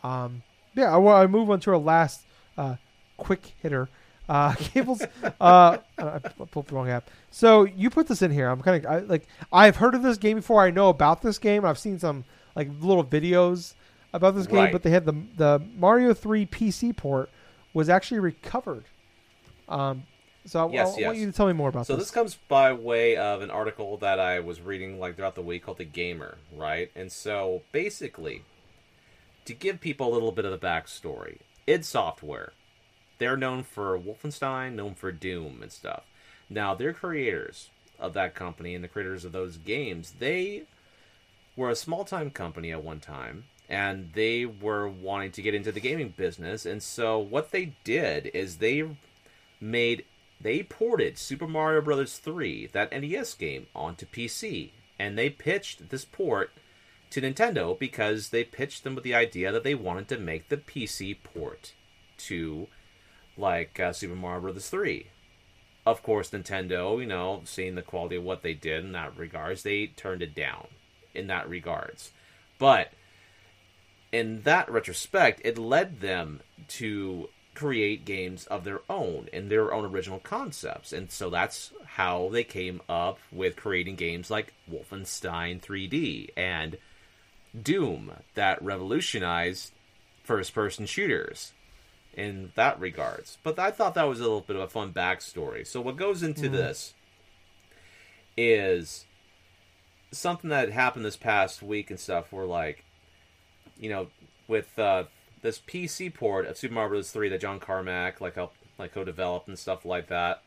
Um, yeah, I, I move on to our last uh, quick hitter. Uh, cables. uh, I pulled the wrong app. So you put this in here. I'm kind of like I've heard of this game before. I know about this game. I've seen some like little videos about this game,
Right.
but they had the the Mario 3 PC port was actually recovered. Um, so I-
Yes,
I, want
yes.
you to tell me more about
So
this.
this comes by way of an article that I was reading like throughout the week called The Gamer, right? And so basically, to give people a little bit of the backstory, id Software, they're known for Wolfenstein, known for Doom and stuff. Now, their creators of that company and the creators of those games, they were a small time company at one time and they were wanting to get into the gaming business and so what they did is they made they ported Super Mario Bros. 3, that NES game, onto PC, and they pitched this port to Nintendo because they pitched them with the idea that they wanted to make the PC port to like uh, Super Mario Bros. 3. Of course, Nintendo, you know, seeing the quality of what they did in that regards, they turned it down in that regards. But in that retrospect, it led them to create games of their own and their own original concepts. And so that's how they came up with creating games like Wolfenstein 3D and Doom that revolutionized first person shooters in that regards. But I thought that was a little bit of a fun backstory. So what goes into mm. this is something that happened this past week and stuff where like you know with uh, this PC port of Super Mario Bros. 3 that John Carmack like helped like co-developed and stuff like that.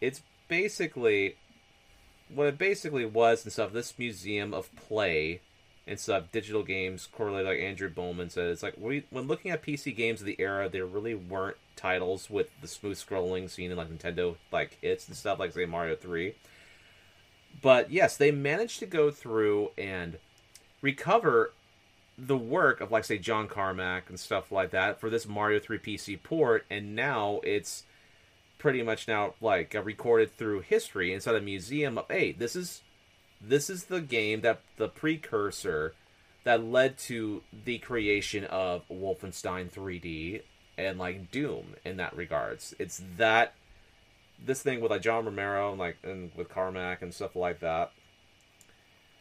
It's basically what it basically was and stuff. This museum of play and stuff, digital games correlated like Andrew Borman said. It's like we, when looking at PC games of the era, there really weren't titles with the smooth scrolling seen in like Nintendo like hits and stuff like say Mario 3. But yes, they managed to go through and recover the work of like say John Carmack and stuff like that for this Mario 3 PC port, and now it's pretty much now like recorded through history inside a museum of hey, this is this is the game that the precursor that led to the creation of Wolfenstein 3D and like Doom in that regards. It's that this thing with like John Romero and like and with Carmack and stuff like that.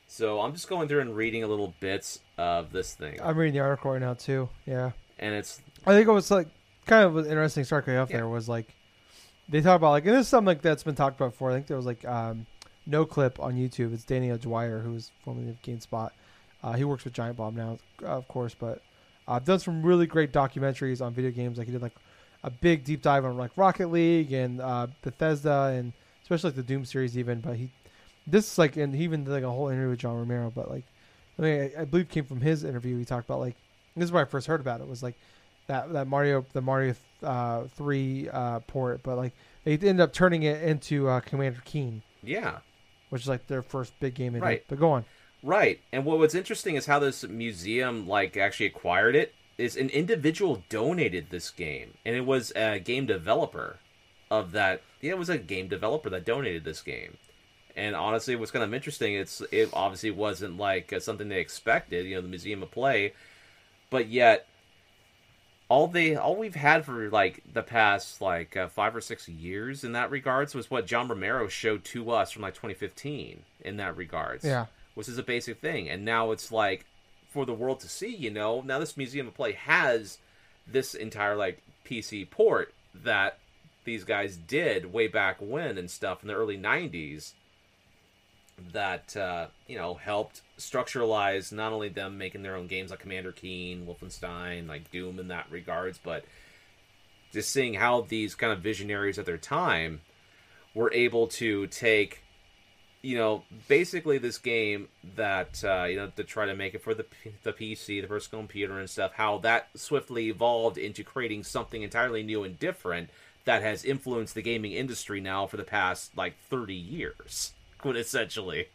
So I'm just going through and reading a little bits of this thing.
I'm reading the article right now too. Yeah,
and it's.
I think it was like kind of an interesting start off yeah. there was like they talk about like and this is something like that's been talked about before. I think there was like um, Noclip on YouTube. It's Danny Dwyer, who was formerly of GameSpot. Uh, he works with Giant Bomb now, of course, but I've done some really great documentaries on video games. Like he did like a big deep dive on like Rocket League and uh, Bethesda and especially like the Doom series even. But he this is like and he even did like a whole interview with John Romero. But like I mean I, I believe came from his interview. He talked about like this is where I first heard about it was like that that Mario the Mario uh, three uh, port, but like they ended up turning it into uh, Commander Keen.
Yeah,
which is like their first big game. In right, it. but go on.
Right, and what what's interesting is how this museum like actually acquired it is an individual donated this game, and it was a game developer of that. Yeah, it was a game developer that donated this game. And honestly, what's kind of interesting, it's it obviously wasn't like uh, something they expected, you know, the Museum of Play, but yet all they all we've had for like the past like uh, five or six years in that regards was what John Romero showed to us from like 2015 in that regards.
Yeah,
which is a basic thing, and now it's like for the world to see. You know, now this Museum of Play has this entire like PC port that these guys did way back when and stuff in the early 90s that uh, you know helped structuralize not only them making their own games like Commander Keen, Wolfenstein, like Doom in that regards, but just seeing how these kind of visionaries at their time were able to take you know, basically this game that uh, you know to try to make it for the the PC, the personal computer and stuff, how that swiftly evolved into creating something entirely new and different that has influenced the gaming industry now for the past like 30 years, essentially.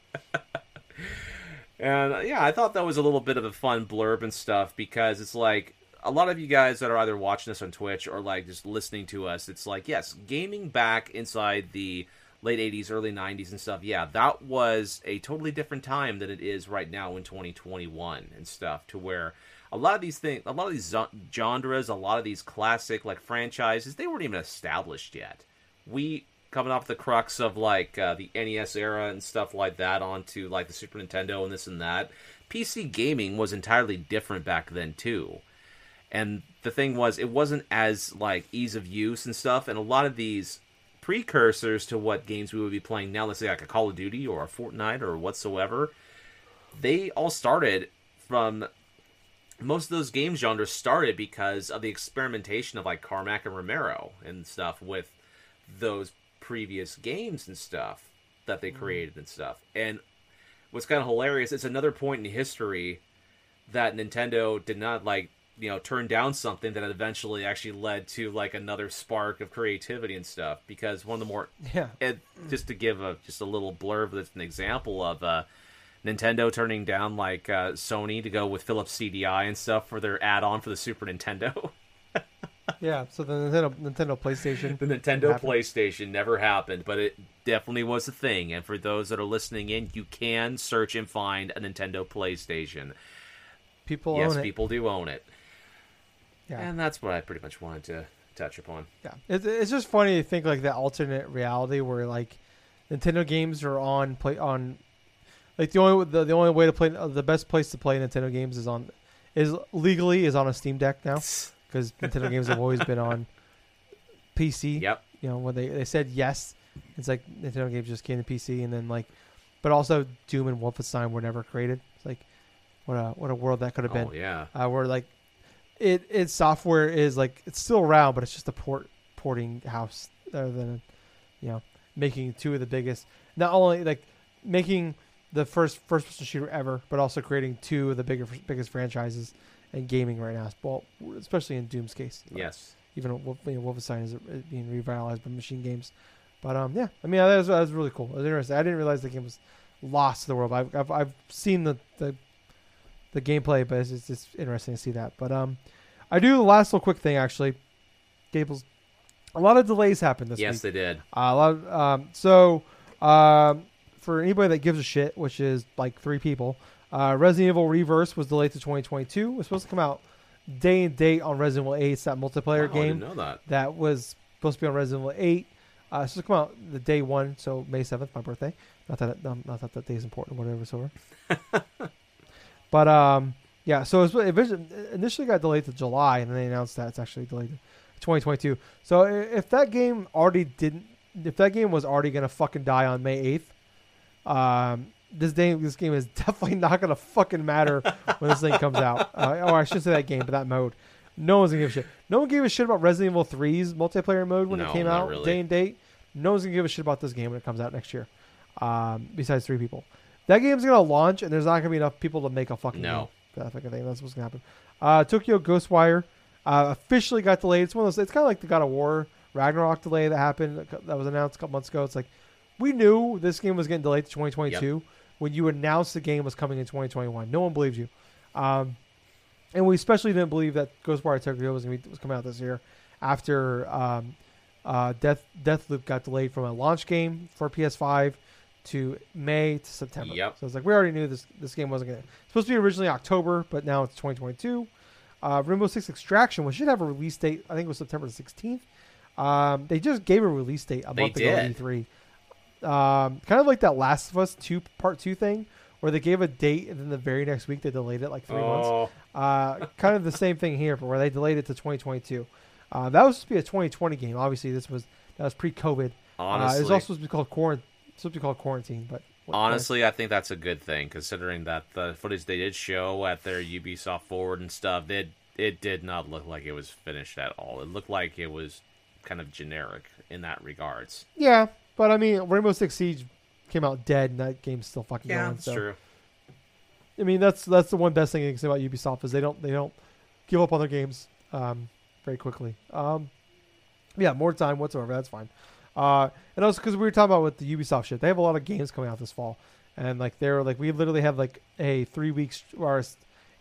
and uh, yeah, I thought that was a little bit of a fun blurb and stuff because it's like a lot of you guys that are either watching us on Twitch or like just listening to us, it's like yes, gaming back inside the late 80s, early 90s and stuff, yeah, that was a totally different time than it is right now in 2021 and stuff to where a lot of these things, a lot of these genres, a lot of these classic like franchises, they weren't even established yet. We coming off the crux of like uh, the NES era and stuff like that onto like the Super Nintendo and this and that. PC gaming was entirely different back then too. And the thing was it wasn't as like ease of use and stuff and a lot of these precursors to what games we would be playing now, let's say like a Call of Duty or a Fortnite or whatsoever, they all started from most of those game genres started because of the experimentation of like Carmack and Romero and stuff with those previous games and stuff that they mm-hmm. created and stuff. And what's kind of hilarious, it's another point in history that Nintendo did not like you know turn down something that eventually actually led to like another spark of creativity and stuff because one of the more
Yeah.
it, just to give a just a little blurb that's an example of uh Nintendo turning down like uh, Sony to go with Philips CDI and stuff for their add-on for the Super Nintendo.
Yeah. So the Nintendo Nintendo PlayStation.
the Nintendo. PlayStation never happened, but it definitely was a thing. And for those that are listening in, you can search and find a Nintendo PlayStation.
People
yes,
own it.
people do own it.
Yeah.
And that's what I pretty much wanted to touch upon.
Yeah, it's, it's just funny to think like the alternate reality where like Nintendo games are on play on like the only the, the only way to play uh, the best place to play Nintendo games is on is legally is on a Steam Deck now because Nintendo games have always been on PC.
Yep.
You know when they they said yes, it's like Nintendo games just came to PC and then like, but also Doom and Wolfenstein were never created. It's like what a what a world that could have been
Oh yeah.
uh, where like it its software is like it's still around, but it's just a port porting house rather than you know making two of the biggest. Not only like making the first first person shooter ever, but also creating two of the bigger biggest franchises in gaming right now. Well, especially in Doom's case. Uh,
Yes.
Even Wolf- you know, Wolfenstein is uh, being revitalized by MachineGames. But um, yeah, I mean that was, that was really cool. It was interesting. I didn't realize the game was lost to the world. I've I've, I've seen the, the the gameplay, but it's just it's interesting to see that. But um, I do the last little quick thing actually. Gables, a lot of delays happened this
yes,
week.
Yes, they did.
Uh, a lot. Of, um, so um, for anybody that gives a shit, which is like three people, uh, Resident Evil Re:Verse was delayed to 2022. It was supposed to come out day and date on Resident Evil 8. It's that multiplayer
Wow, I
game
didn't know that.
that was supposed to be on Resident Evil 8. Uh, it's supposed to come out the day one, so May 7th, my birthday. Not that um, not that that day is important, whatever, it's over. But um, yeah, so it, was, it initially got delayed to July, and then they announced that it's actually delayed to 2022. So if that game already didn't, if that game was already gonna fucking die on May 8th, um, this game this game is definitely not gonna fucking matter when this thing comes out. Uh, or I should say that game, but that mode. No one's gonna give a shit. No one gave a shit about Resident Evil 3's multiplayer mode when
No,
it came out,
really.
day and date. No one's gonna give a shit about this game when it comes out next year. Um, besides three people, that game's gonna launch, and there's not gonna be enough people to make a fucking
No.
game. That fucking thing. That's what's gonna happen. Uh, Tokyo Ghostwire uh, officially got delayed. It's one of those. It's kind of like the God of War Ragnarok delay that happened that was announced a couple months ago. It's like we knew this game was getting delayed to 2022 when you announced the game was coming in 2021. No one believed you, um, and we especially didn't believe that Ghostwire Tokyo was gonna be, was coming out this year after um, uh, Death Deathloop got delayed from a launch game for PS5 to May to September.
Yep.
So it's like we already knew this this game wasn't gonna it's supposed to be originally October, but now it's 2022. Uh, Rainbow Six Extraction, which should have a release date, I think it was September 16th. Um, they just gave a release date a
They
month ago
did.
E3. Um, kind of like that Last of Us two part two thing, where they gave a date and then the very next week they delayed it like three months.
Oh,
Uh, kind of the same thing here, but where they delayed it to 2022. Uh, that was supposed to be a 2020 game. Obviously, this was that was pre-COVID. Uh, it was also supposed to be called quarant- supposed to be called quarantine, but
honestly, I think that's a good thing considering that the footage they did show at their Ubisoft Forward and stuff, it it did not look like it was finished at all. It looked like it was kind of generic in that regards.
yeah. But I mean, Rainbow Six Siege came out dead, and that game's still fucking going.
that's
So
true.
I mean, that's that's the one best thing you can say about Ubisoft is they don't they don't give up on their games um, very quickly. Um, yeah, more time whatsoever. That's fine. Uh, and also because we were talking about with the Ubisoft shit, they have a lot of games coming out this fall, and like they're like we literally have like a three weeks or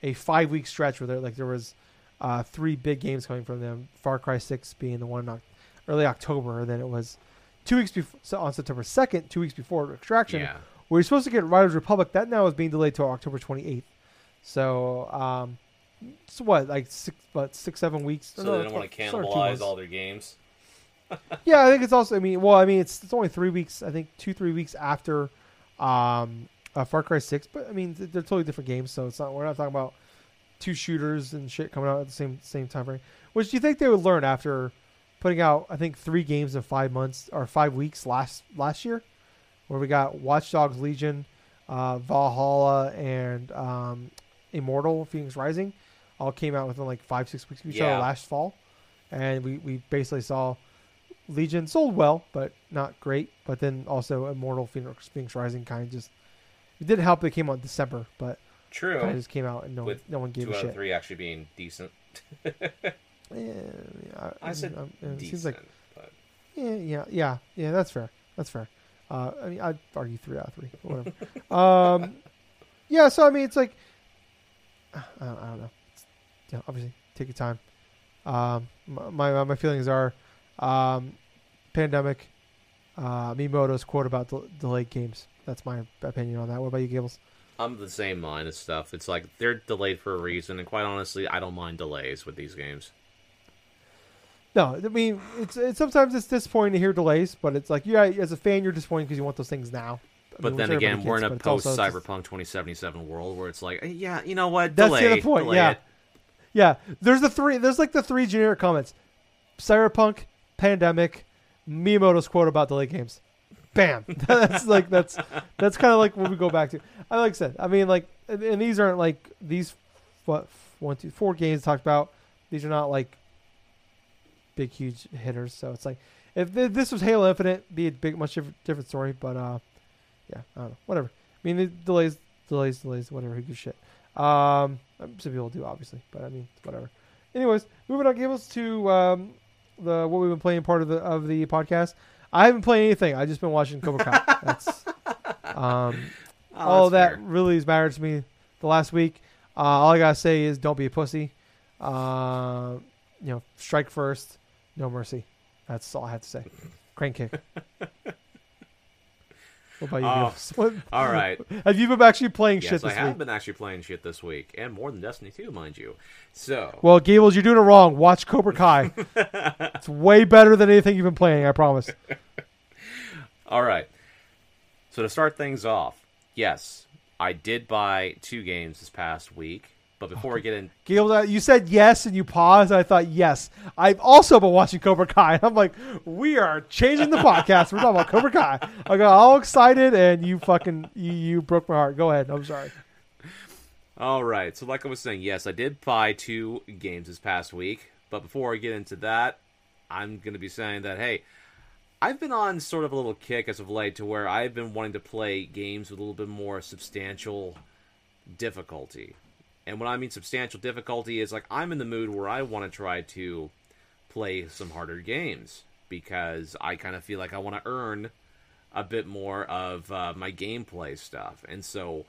a five week stretch where there like there was uh, three big games coming from them. Far Cry Six being the one in early October, and then it was two weeks before so on September second, two weeks before Extraction.
Yeah.
We were supposed to get Riders Republic. That now is being delayed to October 28th. So, um, so what, like six, what, six, seven weeks?
So
No,
they
it's
don't want to
about- sort of two
cannibalize all their games.
Yeah, I think it's also. I mean, well, I mean, it's it's only three weeks. I think two, three weeks after um, uh, Far Cry Six. But I mean, th- they're totally different games. So it's not. We're not talking about two shooters and shit coming out at the same same time frame. Which do you think they would learn after putting out? I think three games in five months or five weeks last last year, where we got Watch Dogs Legion, uh, Valhalla, and um, Immortal Fenyx Rising, all came out within like five six weeks of each
Yeah.
other last fall, and we we basically saw Legion sold well, but not great. But then also Immortal Fenyx, Fenyx Rising kind of just it didn't help. They came out in December, but
True.
kind of just came out and no
With
no one gave
Two
a
out of
shit.
three actually being decent.
Yeah, yeah,
I said
um, it
decent,
seems like
but
yeah, yeah, yeah, yeah. That's fair. That's fair. Uh, I mean, I'd argue three out of three, whatever. um, yeah. So I mean, it's like I don't, I don't know. It's, yeah, obviously, take your time. Um, my my, my feelings are, um, pandemic. Uh, Miyamoto's quote about del- delayed games. That's my opinion on that. What about you, Gables?
I'm the same line of stuff. It's like they're delayed for a reason, and quite honestly, I don't mind delays with these games.
No, I mean it's, it's sometimes it's disappointing to hear delays, but it's like yeah, as a fan, you're disappointed because you want those things now. I
But
mean,
then again, we're in a
but it's also
post Cyberpunk 2077 world where it's like, yeah, you know what?
That's the other point.
delay
Yeah,
it.
yeah. There's the three. There's like the three generic comments: Cyberpunk, pandemic, Miyamoto's quote about delayed games. Bam. that's like that's that's kind of like what we go back to. I like I said. I mean, like, and, and these aren't like these what one, two, four games talked about. These are not like big, huge hitters. So it's like if th- this was Halo Infinite, be a big, much different, story. But uh, yeah, I don't know. Whatever. I mean, the delays, delays, delays. Whatever. Who gives shit? Um, some people do, obviously, but I mean, whatever. Anyways, moving on, Gables to um, the what we've been playing part of the of the podcast. I haven't played anything. I've just been watching Cobra Kai. That's um,
Oh,
all that
fair.
really has mattered to me the last week. Uh, all I gotta say is don't be a pussy. Uh, you know, strike first, no mercy. That's all I have to say. Crank kick. what about you?
Oh,
What,
All right.
have you been actually playing
yes,
shit this week?
I have been actually playing shit this week, and more than Destiny 2, mind you. So,
Well, Gables, you're doing it wrong. Watch Cobra Kai. it's way better than anything you've been playing. I promise.
all right. So to start things off, yes, I did buy two games this past week. But before we get in,
you said yes and you paused. And I thought yes. I've also been watching Cobra Kai. I'm like, we are changing the podcast. We're talking about Cobra Kai. I got all excited, and you fucking you, you broke my heart. Go ahead. I'm sorry.
All right. So, like I was saying, yes, I did buy two games this past week. But before I get into that, I'm going to be saying that, hey, I've been on sort of a little kick as of late to where I've been wanting to play games with a little bit more substantial difficulty. And when I mean substantial difficulty, is like I'm in the mood where I want to try to play some harder games because I kind of feel like I want to earn a bit more of uh, my gameplay stuff. And so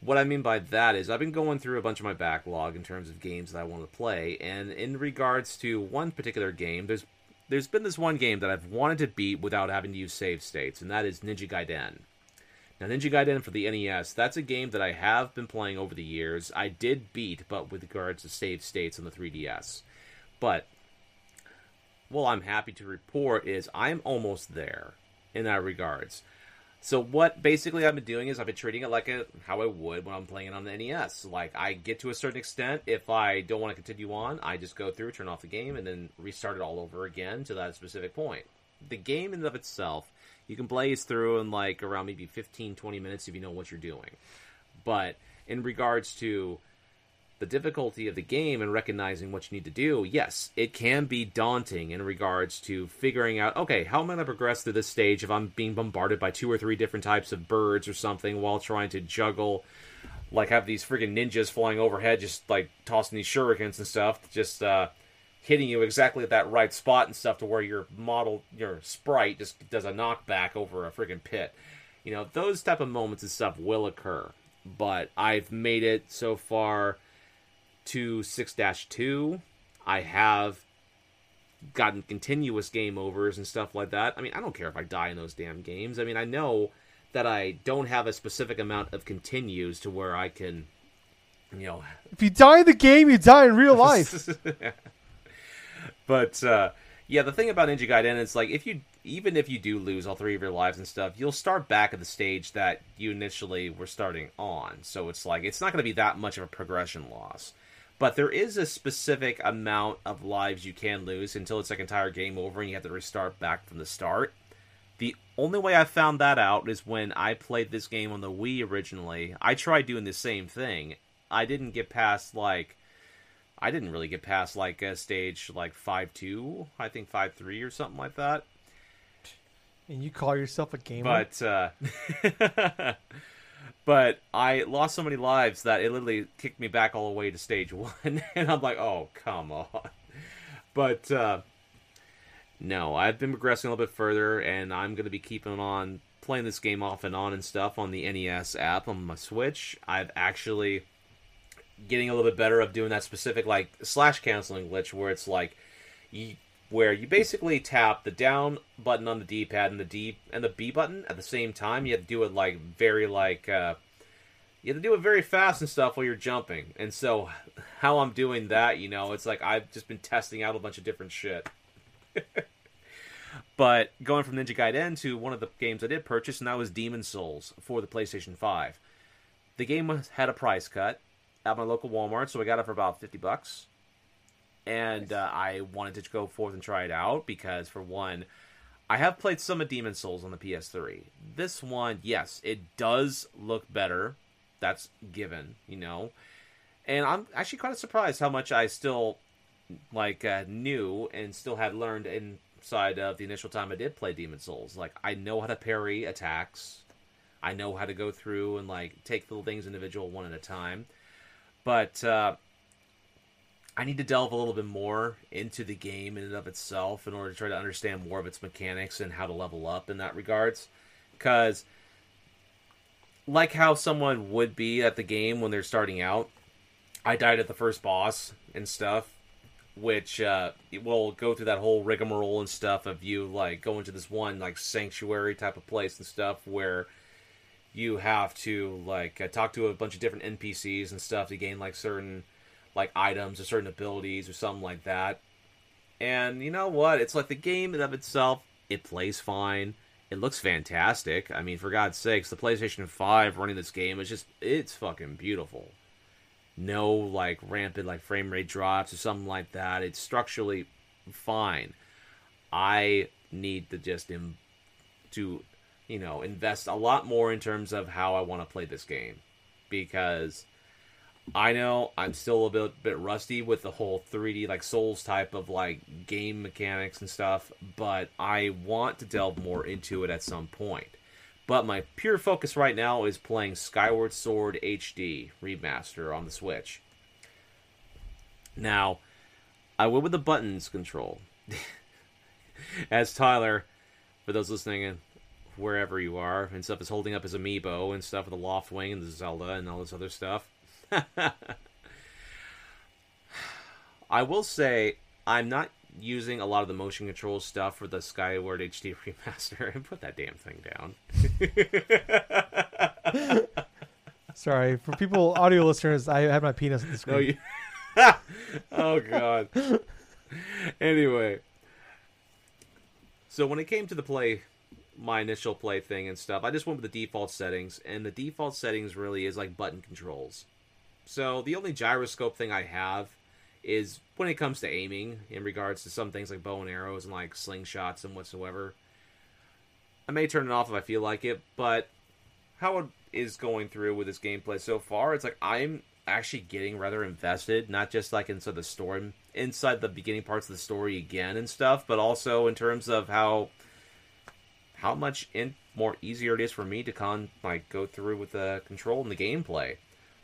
what I mean by that is I've been going through a bunch of my backlog in terms of games that I want to play, and in regards to one particular game, there's there's been this one game that I've wanted to beat without having to use save states, and that is Ninja Gaiden. Now, Ninja Gaiden for the NES, that's a game that I have been playing over the years. I did beat, but with regards to save states on the 3DS. But what I'm happy to report is I'm almost there in that regards. So what basically I've been doing is I've been treating it like a how I would when I'm playing it on the NES. Like I get to a certain extent, if I don't want to continue on, I just go through, turn off the game, and then restart it all over again to that specific point. The game in and of itself, you can blaze through in like around maybe 15, 20 minutes if you know what you're doing. But in regards to the difficulty of the game and recognizing what you need to do, yes, it can be daunting in regards to figuring out, okay, how am I going to progress through this stage if I'm being bombarded by two or three different types of birds or something while trying to juggle, like have these freaking ninjas flying overhead, just like tossing these shurikens and stuff, just uh, hitting you exactly at that right spot and stuff to where your model, your sprite, just does a knockback over a freaking pit. You know, those type of moments and stuff will occur. But I've made it so far to 6-2 i have gotten continuous game overs and stuff like that i mean i don't care if i die in those damn games i mean i know that i don't have a specific amount of continues to where i can you know
If you die in the game, you die in real life.
but uh, yeah, the thing about Ninja Gaiden is like if you even if you do lose all three of your lives and stuff, you'll start back at the stage that you initially were starting on. So it's like it's not going to be that much of a progression loss. But there is a specific amount of lives you can lose until it's like entire game over and you have to restart back from the start. The only way I found that out is when I played this game on the Wii originally. I tried doing the same thing. I didn't get past like I didn't really get past like a stage like five two, I think five three or something like that.
and you call yourself a gamer?
But uh, but I lost so many lives that it literally kicked me back all the way to stage one, and I'm like, oh come on. But uh, no, I've been progressing a little bit further, and I'm going to be keeping on playing this game off and on and stuff on the NES app on my Switch. I've actually getting a little bit better of doing that specific like slash canceling glitch where it's like you where you basically tap the down button on the D-pad and the D and the B button at the same time. You have to do it like very like uh, you have to do it very fast and stuff while you're jumping. And so how I'm doing that, you know, it's like I've just been testing out a bunch of different shit. but going from Ninja Gaiden to one of the games I did purchase, and that was Demon's Souls for the PlayStation 5. The game had a price cut at my local Walmart, so I got it for about 50 bucks and uh, I wanted to go forth and try it out because, for one, I have played some of Demon's Souls on the PS3. This one, yes, it does look better. That's given, you know. And I'm actually kind of surprised how much I still like uh, knew and still had learned inside of the initial time I did play Demon's Souls. Like I know how to parry attacks. I know how to go through and like take little things individual one at a time. But uh, I need to delve a little bit more into the game in and of itself in order to try to understand more of its mechanics and how to level up in that regards. Because, like how someone would be at the game when they're starting out, I died at the first boss and stuff, which uh, will go through that whole rigmarole and stuff of you like going to this one like sanctuary type of place and stuff where you have to like uh, talk to a bunch of different NPCs and stuff to gain like certain like items or certain abilities or something like that. And you know what? It's like the game in of itself, it plays fine. It looks fantastic. I mean, for God's sakes, the PlayStation 5 running this game is just it's fucking beautiful. No like rampant like frame rate drops or something like that. It's structurally fine. I need to just Im- to you know invest a lot more in terms of how I want to play this game because I know I'm still a bit bit rusty with the whole 3D like Souls type of like game mechanics and stuff, but I want to delve more into it at some point. But my pure focus right now is playing Skyward Sword HD remaster on the Switch. Now, I went with the buttons control. As Tyler, for those listening wherever you are, and stuff is holding up his amiibo and stuff with the Loftwing and the Zelda and all this other stuff I will say I'm not using a lot of the motion control stuff for the Skyward HD remaster and put that damn thing
down. Sorry, for people audio listeners, I had my penis in the screen.
Oh, you... oh god. anyway, so when it came to the play my initial play thing and stuff, I just went with the default settings, and the default settings really is like button controls. So the only gyroscope thing I have is when it comes to aiming in regards to some things like bow and arrows and like slingshots and whatsoever. I may turn it off if I feel like it, but how it is going through with this gameplay so far, it's like I'm actually getting rather invested, not just like inside the story, inside the beginning parts of the story again and stuff, but also in terms of how how much in, more easier it is for me to con like go through with the control and the gameplay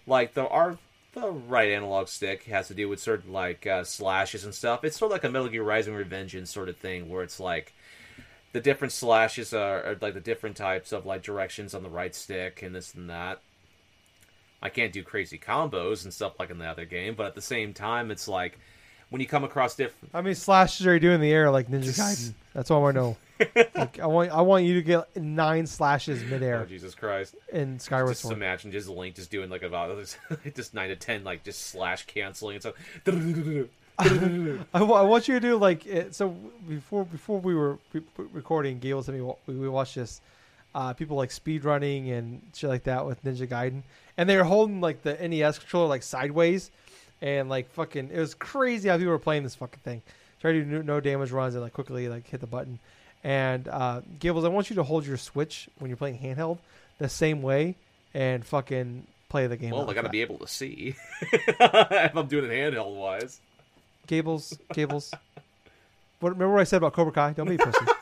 like the our the right analog stick has to do with certain like uh, slashes and stuff. It's sort of like a Metal Gear Rising Revengeance sort of thing, where it's like the different slashes are, are, like the different types of like directions on the right stick and this and that. I can't do crazy combos and stuff like in the other game, but at the same time, it's like when you come across different.
How many slashes are you doing in the air like Ninja Gaiden? That's all I want to know. like, I want I want you to get nine slashes midair.
Oh Jesus Christ!
In Skyward
just
Sword.
imagine just Link just doing like about just nine to ten like just slash canceling and stuff.
I, want you to do like it, so before before we were recording. Gable said we we watched this. Uh, people like speed running and shit like that with Ninja Gaiden, and they were holding like the NES controller like sideways, and like fucking it was crazy how people were playing this fucking thing. Try to do no damage runs and like quickly like hit the button. And uh, Gables, I want you to hold your Switch when you're playing handheld the same way and fucking play the game.
Well, I got to be able to see if I'm doing it handheld wise.
Gables, Gables. what, remember what I said about Cobra Kai? Don't be a pussy.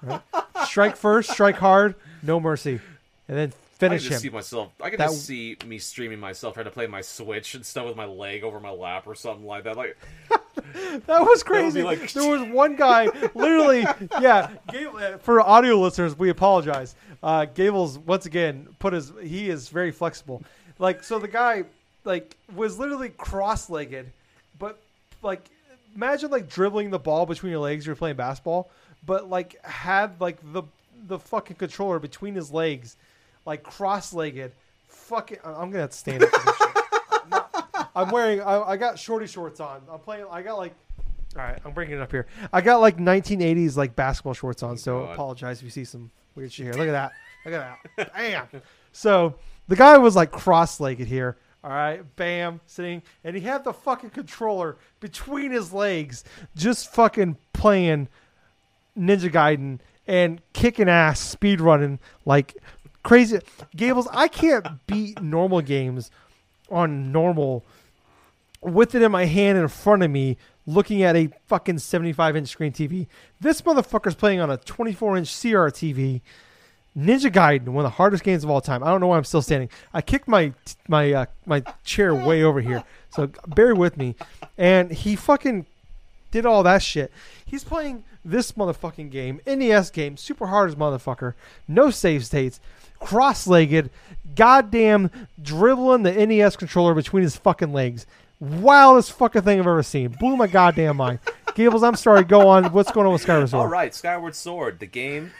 Right? Strike first, strike hard, no mercy, and then finish
I can just
him.
see myself. I can
That-
just see me streaming myself trying to play my Switch and stuff with my leg over my lap or something like that. Like,
That was crazy.
be like-
there was one guy, literally, yeah. Gable, uh, for audio listeners, we apologize. Uh, Gables once again put his. He is very flexible. Like so, the guy like was literally cross-legged, but like imagine like dribbling the ball between your legs. You're playing basketball, but like had like the the fucking controller between his legs, like cross-legged. Fucking, I'm gonna have to stand up. For this shit. I'm, not- I'm wearing. I, I got shorty shorts on. I'm playing. I got like. All right, I'm bringing it up here. I got like 1980s like basketball shorts on, oh so
God.
apologize if you see some weird shit here. Look at that. Look at that. Bam. So the guy was like cross-legged here. All right, bam, sitting, and he had the fucking controller between his legs, just fucking playing Ninja Gaiden and kicking ass, speed running like crazy. Gables, I can't beat normal games on normal with it in my hand in front of me, looking at a fucking 75 inch screen TV. This motherfucker's playing on a 24 inch CRTV. Ninja Gaiden, one of the hardest games of all time. I don't know why I'm still standing. I kicked my my uh, my chair way over here, so bear with me. And he fucking did all that shit. He's playing this motherfucking game, NES game, super hard as motherfucker, no save states, cross-legged, goddamn dribbling the NES controller between his fucking legs. Wildest fucking thing I've ever seen. Blew my goddamn mind. Gables, I'm sorry. Go on. What's going on with Skyward Sword?
all right, Skyward Sword, the game,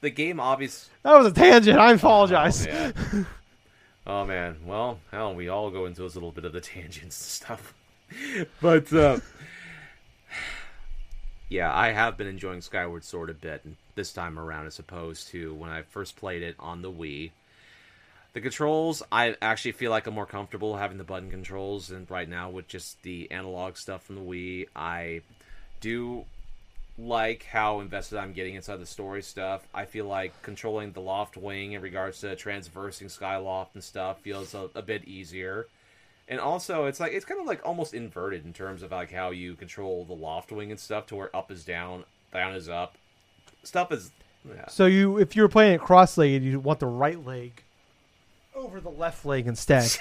the game, obvious.
That was a tangent. I apologize.
Oh, man. oh man, well, hell, we all go into a little bit of the tangents and stuff. but uh, yeah, I have been enjoying Skyward Sword a bit this time around, as opposed to when I first played it on the Wii. The controls, I actually feel like I'm more comfortable having the button controls, and right now with just the analog stuff from the Wii, I do like how invested I'm getting inside the story stuff. I feel like controlling the Loftwing in regards to transversing Skyloft and stuff feels a, a bit easier. And also, it's like it's kind of like almost inverted in terms of like how you control the Loftwing and stuff, to where up is down, down is up. Stuff is yeah.
So you, if you were playing it cross-legged, you want the right leg over the left leg instead.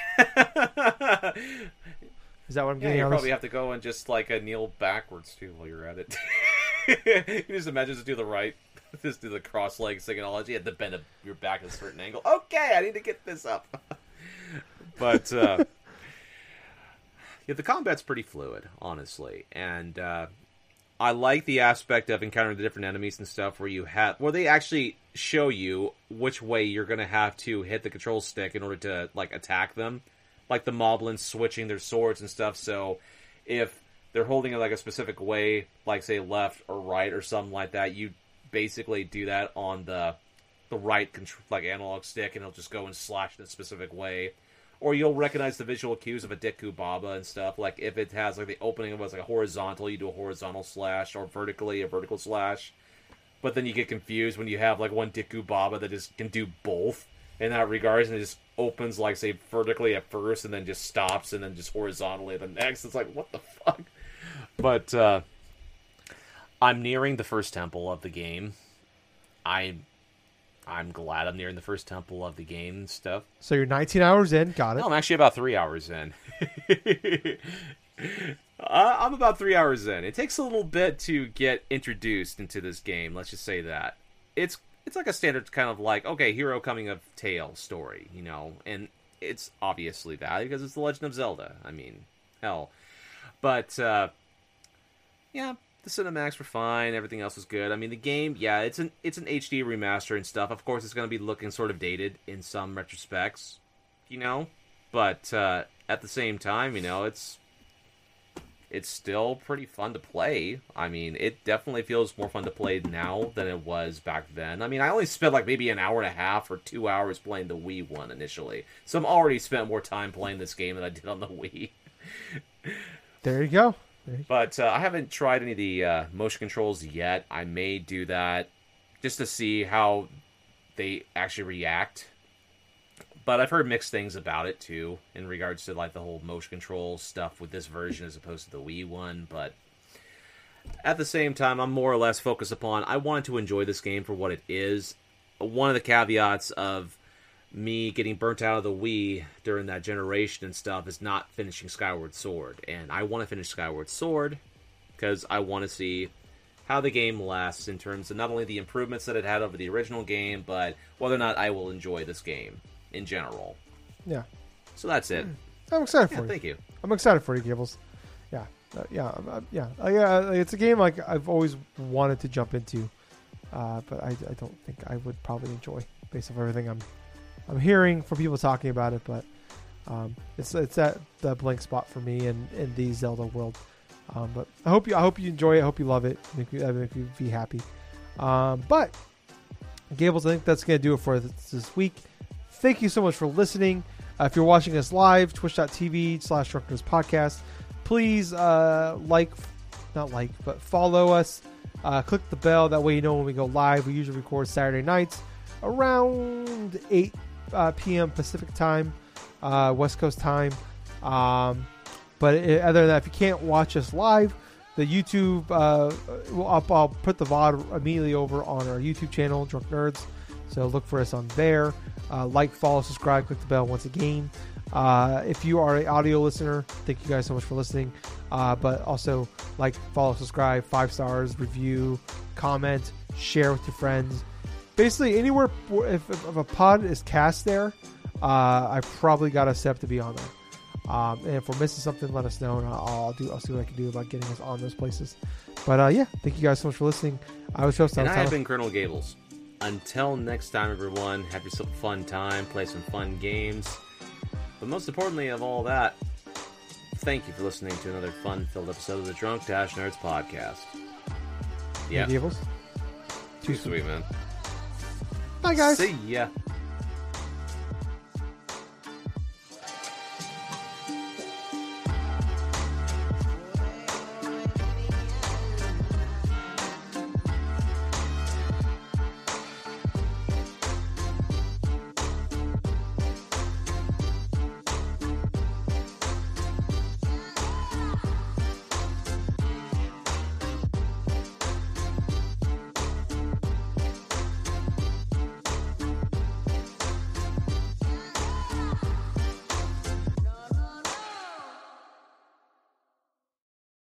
Is that what I'm
Yeah,
getting?
you probably have to go and just like a kneel backwards too while you're at it. you just imagine just do the right, just do the cross leg technology. You have to bend your back at a certain angle. Okay, I need to get this up. but uh, yeah, the combat's pretty fluid, honestly, and uh, I like the aspect of encountering the different enemies and stuff where you have where they actually show you which way you're gonna have to hit the control stick in order to like attack them. Like the moblins switching their swords and stuff, so if they're holding it like a specific way, like say left or right or something like that, you basically do that on the the right like analog stick, and it'll just go and slash in a specific way. Or you'll recognize the visual cues of a Deku Baba and stuff. Like if it has like the opening of was like a horizontal, you do a horizontal slash, or vertically a vertical slash. But then you get confused when you have like one Deku Baba that just can do both in that regards, and it just opens like say vertically at first, and then just stops, and then just horizontally at the next. It's like what the fuck. But uh, I'm nearing the first temple of the game. I I'm glad I'm nearing the first temple of the game and stuff.
So you're 19 hours in. Got it.
No, I'm actually about three hours in. Uh, I'm about three hours in. It takes a little bit to get introduced into this game. Let's just say that it's it's like a standard kind of like okay, hero coming of tale story, you know, and it's obviously that because it's the Legend of Zelda. I mean, hell, but uh, yeah, the cinematics were fine. Everything else was good. I mean, the game, yeah, it's an it's an HD remaster and stuff. Of course, it's going to be looking sort of dated in some retrospects, you know, but uh, at the same time, you know, it's it's still pretty fun to play. I mean, it definitely feels more fun to play now than it was back then. I mean, I only spent like maybe an hour and a half or two hours playing the Wii one initially, so I'm already spent more time playing this game than I did on the Wii.
There you go.
But uh, I haven't tried any of the uh, motion controls yet. I may do that just to see how they actually react. But I've heard mixed things about it too, in regards to like the whole motion control stuff with this version as opposed to the Wii one. But at the same time, I'm more or less focused upon I wanted to enjoy this game for what it is. One of the caveats of me getting burnt out of the Wii during that generation and stuff is not finishing Skyward Sword. And I want to finish Skyward Sword because I want to see how the game lasts in terms of not only the improvements that it had over the original game, but whether or not I will enjoy this game in general.
Yeah,
So that's it.
I'm excited
Yeah,
for you.
thank you.
I'm excited for you, Gables. Yeah, uh, yeah, uh, yeah. Uh, yeah, it's a game like I've always wanted to jump into, uh, but I, I don't think I would probably enjoy based on everything I'm I'm hearing from people talking about it. But um, it's it's that the blank spot for me in, in the Zelda world. Um, but I hope you I hope you enjoy it. I hope you love it. Make you, make you be happy. Um, but Gables, I think that's gonna do it for this, this week. Thank you so much for listening. Uh, if you're watching us live, twitch.tv slash Drunk Nerds Podcast, please uh, like, not like, but follow us. Uh, click the bell. That way you know when we go live. We usually record Saturday nights around 8 uh, p.m. Pacific time, uh, West Coast time. Um, but i other than that, if you can't watch us live, the YouTube, uh, will I'll put the VOD immediately over on our YouTube channel, Drunk Nerds. So look for us on there. Uh, like, follow, subscribe, click the bell once again. Uh, if you are an audio listener, thank you guys so much for listening. Uh, but also like, follow, subscribe, five stars, review, comment, share with your friends. Basically, anywhere if, if a pod is cast there, uh, I probably got a step to be on there. Um, and if we're missing something, let us know, and I'll, I'll do. I'll see what I can do about getting us on those places. But uh, yeah, thank you guys so much for listening. I was host.
And I have been Colonel Gables. Until next time, everyone, have yourself a fun time, play some fun games. But most importantly of all that, thank you for listening to another fun-filled episode of the Drunk Dash Nerds podcast. Yeah,
Gables.
too sweet, man.
Bye, guys.
See ya.